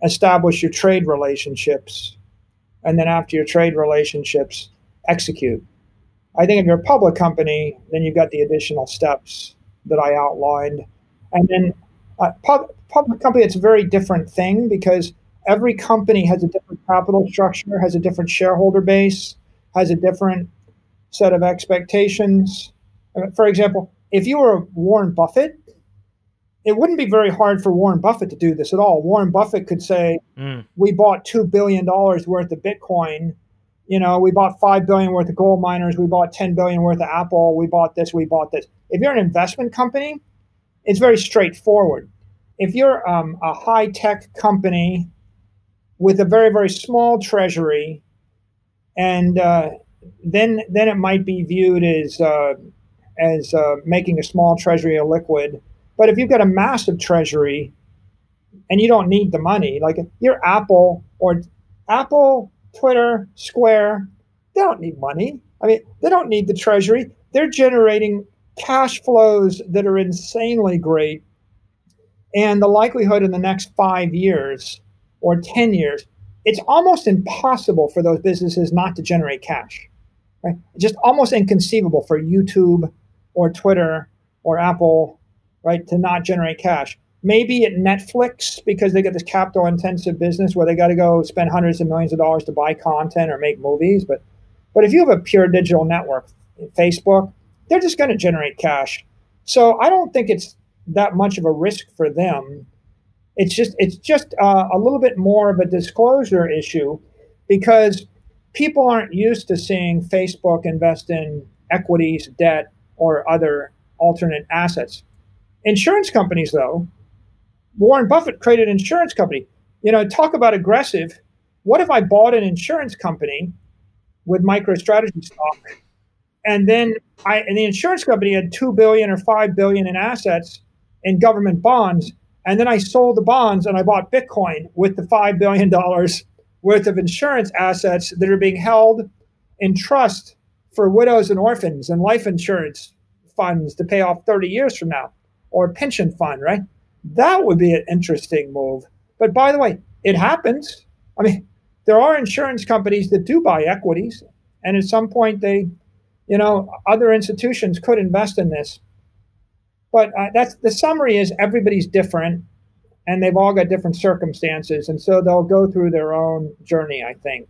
establish your trade relationships, and then after your trade relationships, execute. I think if you're a public company, then you've got the additional steps that I outlined, and then uh, pub, public company it's a very different thing because every company has a different capital structure, has a different shareholder base, has a different set of expectations. Uh, for example, if you were Warren Buffett, it wouldn't be very hard for Warren Buffett to do this at all. Warren Buffett could say, mm. "We bought two billion dollars worth of Bitcoin. You know, we bought five billion worth of gold miners. We bought ten billion worth of Apple. We bought this. We bought this." If you're an investment company, it's very straightforward. If you're um, a high tech company with a very very small treasury, and uh, then then it might be viewed as uh, as uh, making a small treasury a liquid. But if you've got a massive treasury and you don't need the money, like you're Apple or Apple, Twitter, Square, they don't need money. I mean, they don't need the treasury. They're generating cash flows that are insanely great. And the likelihood in the next five years or 10 years, it's almost impossible for those businesses not to generate cash. Right? Just almost inconceivable for YouTube or Twitter or Apple, right, to not generate cash. Maybe at Netflix because they get this capital intensive business where they got to go spend hundreds of millions of dollars to buy content or make movies. But but if you have a pure digital network, Facebook, they're just going to generate cash. So I don't think it's that much of a risk for them. It's just it's just uh, a little bit more of a disclosure issue because people aren't used to seeing Facebook invest in equities, debt, or other alternate assets. Insurance companies, though, Warren Buffett created an insurance company. You know, talk about aggressive. What if I bought an insurance company with MicroStrategy stock, and then I and the insurance company had two billion or five billion in assets in government bonds, and then I sold the bonds and I bought Bitcoin with the five billion dollars worth of insurance assets that are being held in trust for widows and orphans and life insurance funds to pay off 30 years from now, or pension fund, right? That would be an interesting move. But by the way, it happens. I mean, there are insurance companies that do buy equities, and at some point they, you know, other institutions could invest in this. But uh, that's the summary is everybody's different, and they've all got different circumstances, and so they'll go through their own journey. I think.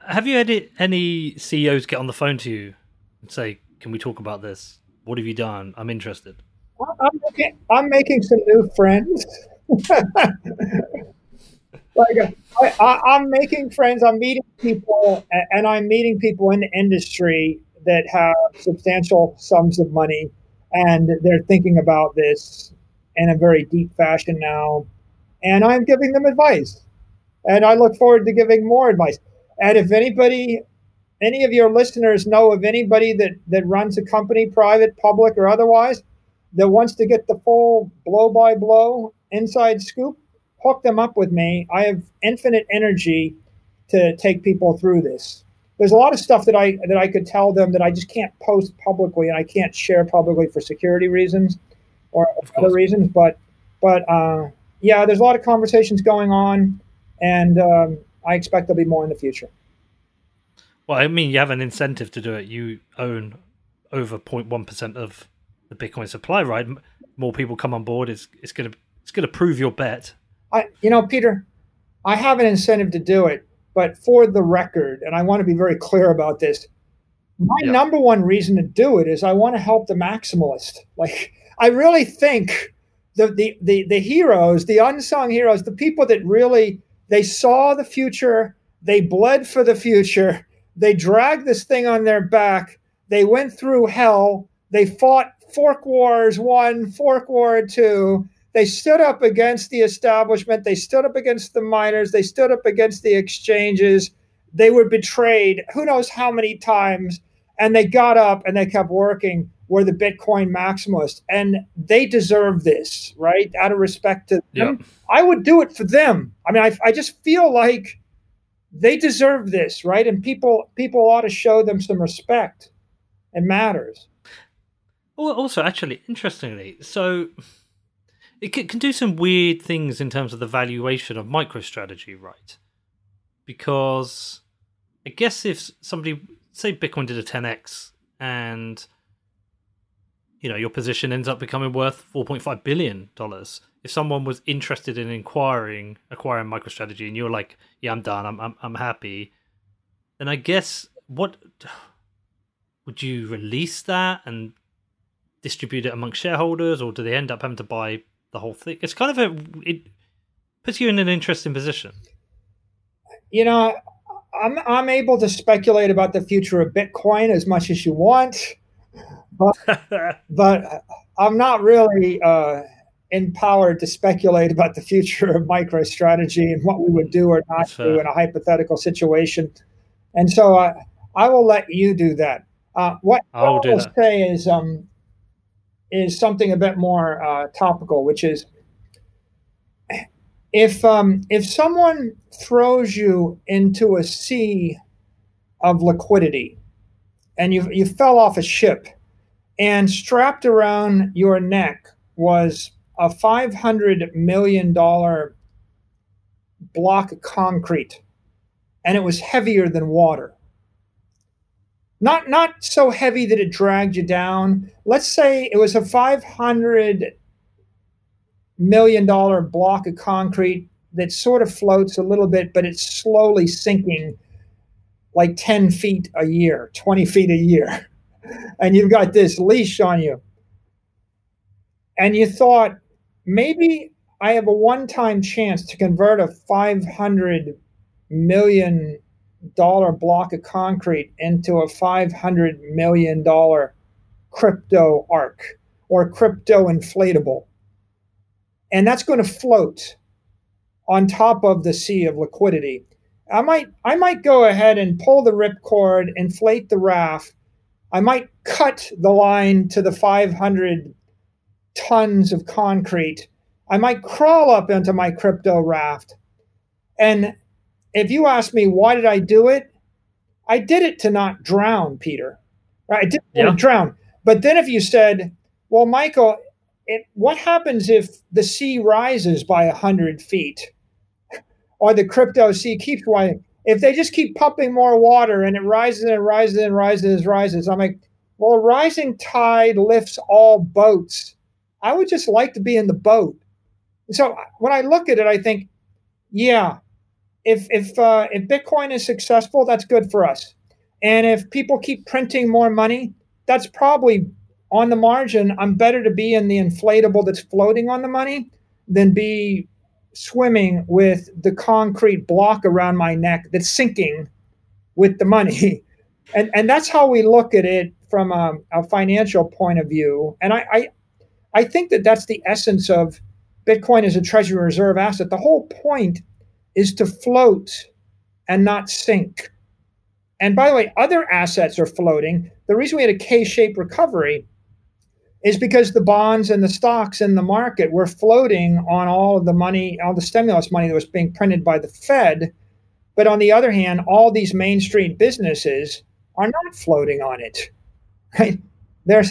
Have you had any CEOs get on the phone to you and say, "Can we talk about this? What have you done? I'm interested." I'm making, I'm making some new friends. *laughs* like I, am making friends. I'm meeting people, and I'm meeting people in the industry that have substantial sums of money, and they're thinking about this in a very deep fashion now. And I'm giving them advice, and I look forward to giving more advice. And if anybody, any of your listeners know of anybody that that runs a company, private, public, or otherwise, that wants to get the full blow by blow inside scoop, hook them up with me. I have infinite energy to take people through this. There's a lot of stuff that I that I could tell them that I just can't post publicly and I can't share publicly for security reasons or other reasons. But but uh, yeah, there's a lot of conversations going on, and um, I expect there'll be more in the future. Well, I mean, you have an incentive to do it. You own over 0.1 percent of the Bitcoin supply, right? More people come on board. It's it's gonna it's gonna prove your bet. I you know, Peter, I have an incentive to do it, but for the record, and I want to be very clear about this. My yep. number one reason to do it is I want to help the maximalist. Like I really think the, the the the heroes, the unsung heroes, the people that really they saw the future, they bled for the future, they dragged this thing on their back, they went through hell, they fought Fork Wars one, Fork War two. They stood up against the establishment. They stood up against the miners. They stood up against the exchanges. They were betrayed who knows how many times. And they got up and they kept working. Were the Bitcoin maximalists. And they deserve this, right? Out of respect to them. I would do it for them. I mean, I, I just feel like they deserve this, right? And people people ought to show them some respect. It matters. Also, actually, interestingly, so it can do some weird things in terms of the valuation of MicroStrategy, right? Because I guess if somebody, say, Bitcoin did a 10x and you know your position ends up becoming worth 4.5 billion dollars if someone was interested in inquiring acquiring microstrategy and you're like yeah i'm done i'm i'm, I'm happy then i guess what would you release that and distribute it amongst shareholders, or do they end up having to buy the whole thing? It's kind of a it puts you in an interesting position. You know, I'm I'm able to speculate about the future of Bitcoin as much as you want, but *laughs* but I'm not really uh, empowered to speculate about the future of MicroStrategy and what we would do or not do in a hypothetical situation. And so I, I will let you do that. Uh, what I'll I will say is, um, is something a bit more uh, topical, which is if um, if someone throws you into a sea of liquidity and you you fell off a ship and strapped around your neck was a 500 million dollar block of concrete and it was heavier than water not not so heavy that it dragged you down. Let's say it was a 500 million dollar block of concrete that sort of floats a little bit, but it's slowly sinking like 10 feet a year, 20 feet a year. *laughs* And you've got this leash on you. And you thought, maybe I have a one time chance to convert a 500 million block of concrete into a 500 million dollar crypto ark or crypto inflatable. And that's going to float on top of the sea of liquidity. I might I might go ahead and pull the ripcord, inflate the raft. I might cut the line to the 500 tons of concrete. I might crawl up into my crypto raft. And if you ask me why did I do it, I did it to not drown, Peter. Right? I didn't yeah. drown. But then if you said, well, Michael, it, what happens if the sea rises by 100 feet? *laughs* or the crypto sea keeps rising. If they just keep pumping more water and it rises and rises and rises and rises, I'm like, well, a rising tide lifts all boats. I would just like to be in the boat. So when I look at it, I think, yeah, if if uh, if Bitcoin is successful, that's good for us. And if people keep printing more money, that's probably on the margin. I'm better to be in the inflatable that's floating on the money than be swimming with the concrete block around my neck that's sinking with the money. *laughs* And, and that's how we look at it from a, a financial point of view. And I, I, I think that that's the essence of Bitcoin as a treasury reserve asset. The whole point is to float and not sink. And by the way, other assets are floating. The reason we had a K shaped recovery is because the bonds and the stocks in the market were floating on all of the money, all the stimulus money that was being printed by the Fed. But on the other hand, all these Main Street businesses are not floating on it. *laughs* Right? They're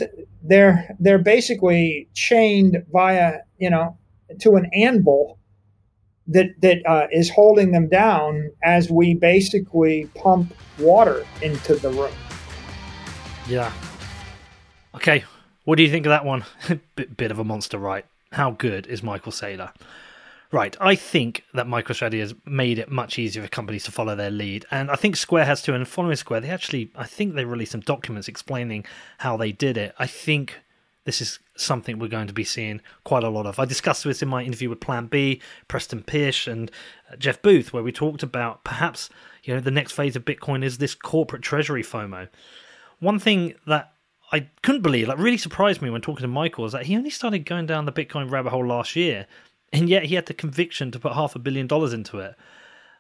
they're they're basically chained via you know to an anvil that that uh, is holding them down as we basically pump water into the room. Yeah. Okay, what do you think of that one? *laughs* bit, bit of a monster, right? How good is Michael Saylor? Right, I think that MicroStrategy has made it much easier for companies to follow their lead, and I think Square has too. And following Square, they actually, I think they released some documents explaining how they did it. I think this is something we're going to be seeing quite a lot of. I discussed this in my interview with Plan B, Preston Pysh, and uh, Jeff Booth, where we talked about perhaps you know the next phase of Bitcoin is this corporate treasury FOMO. One thing that I couldn't believe, like, really surprised me when talking to Michael, is that he only started going down the Bitcoin rabbit hole last year, and yet he had the conviction to put half a billion dollars into it.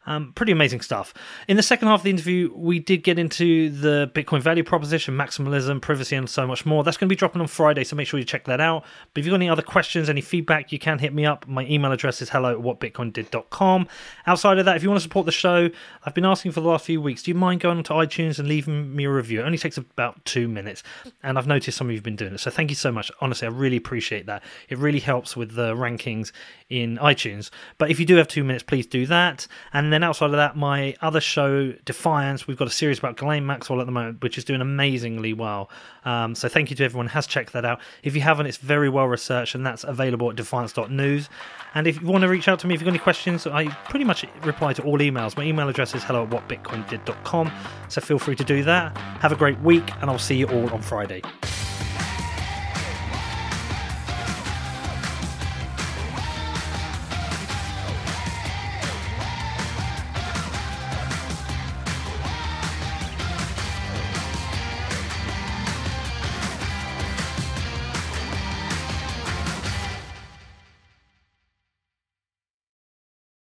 Um, pretty amazing stuff. In the second half of the interview, we did get into the Bitcoin value proposition, maximalism, privacy, and so much more. That's going to be dropping on Friday, so make sure you check that out. But if you've got any other questions, any feedback, you can hit me up. My email address is hello at whatbitcoindid.com. Outside of that, if you want to support the show, I've been asking for the last few weeks, do you mind going onto iTunes and leaving me a review? It only takes about two minutes, and I've noticed some of you have been doing it. So thank you so much. Honestly, I really appreciate that. It really helps with the rankings in iTunes. But if you do have two minutes, please do that. And then outside of that, my other show, Defiance, we've got a series about Ghislaine Maxwell at the moment, which is doing amazingly well. Um, so thank you to everyone who has checked that out. If you haven't, it's very well researched, and that's available at defiance.news. And if you want to reach out to me, if you've got any questions, I pretty much reply to all emails. My email address is hello at whatbitcoindid.com. So feel free to do that. Have a great week, and I'll see you all on Friday.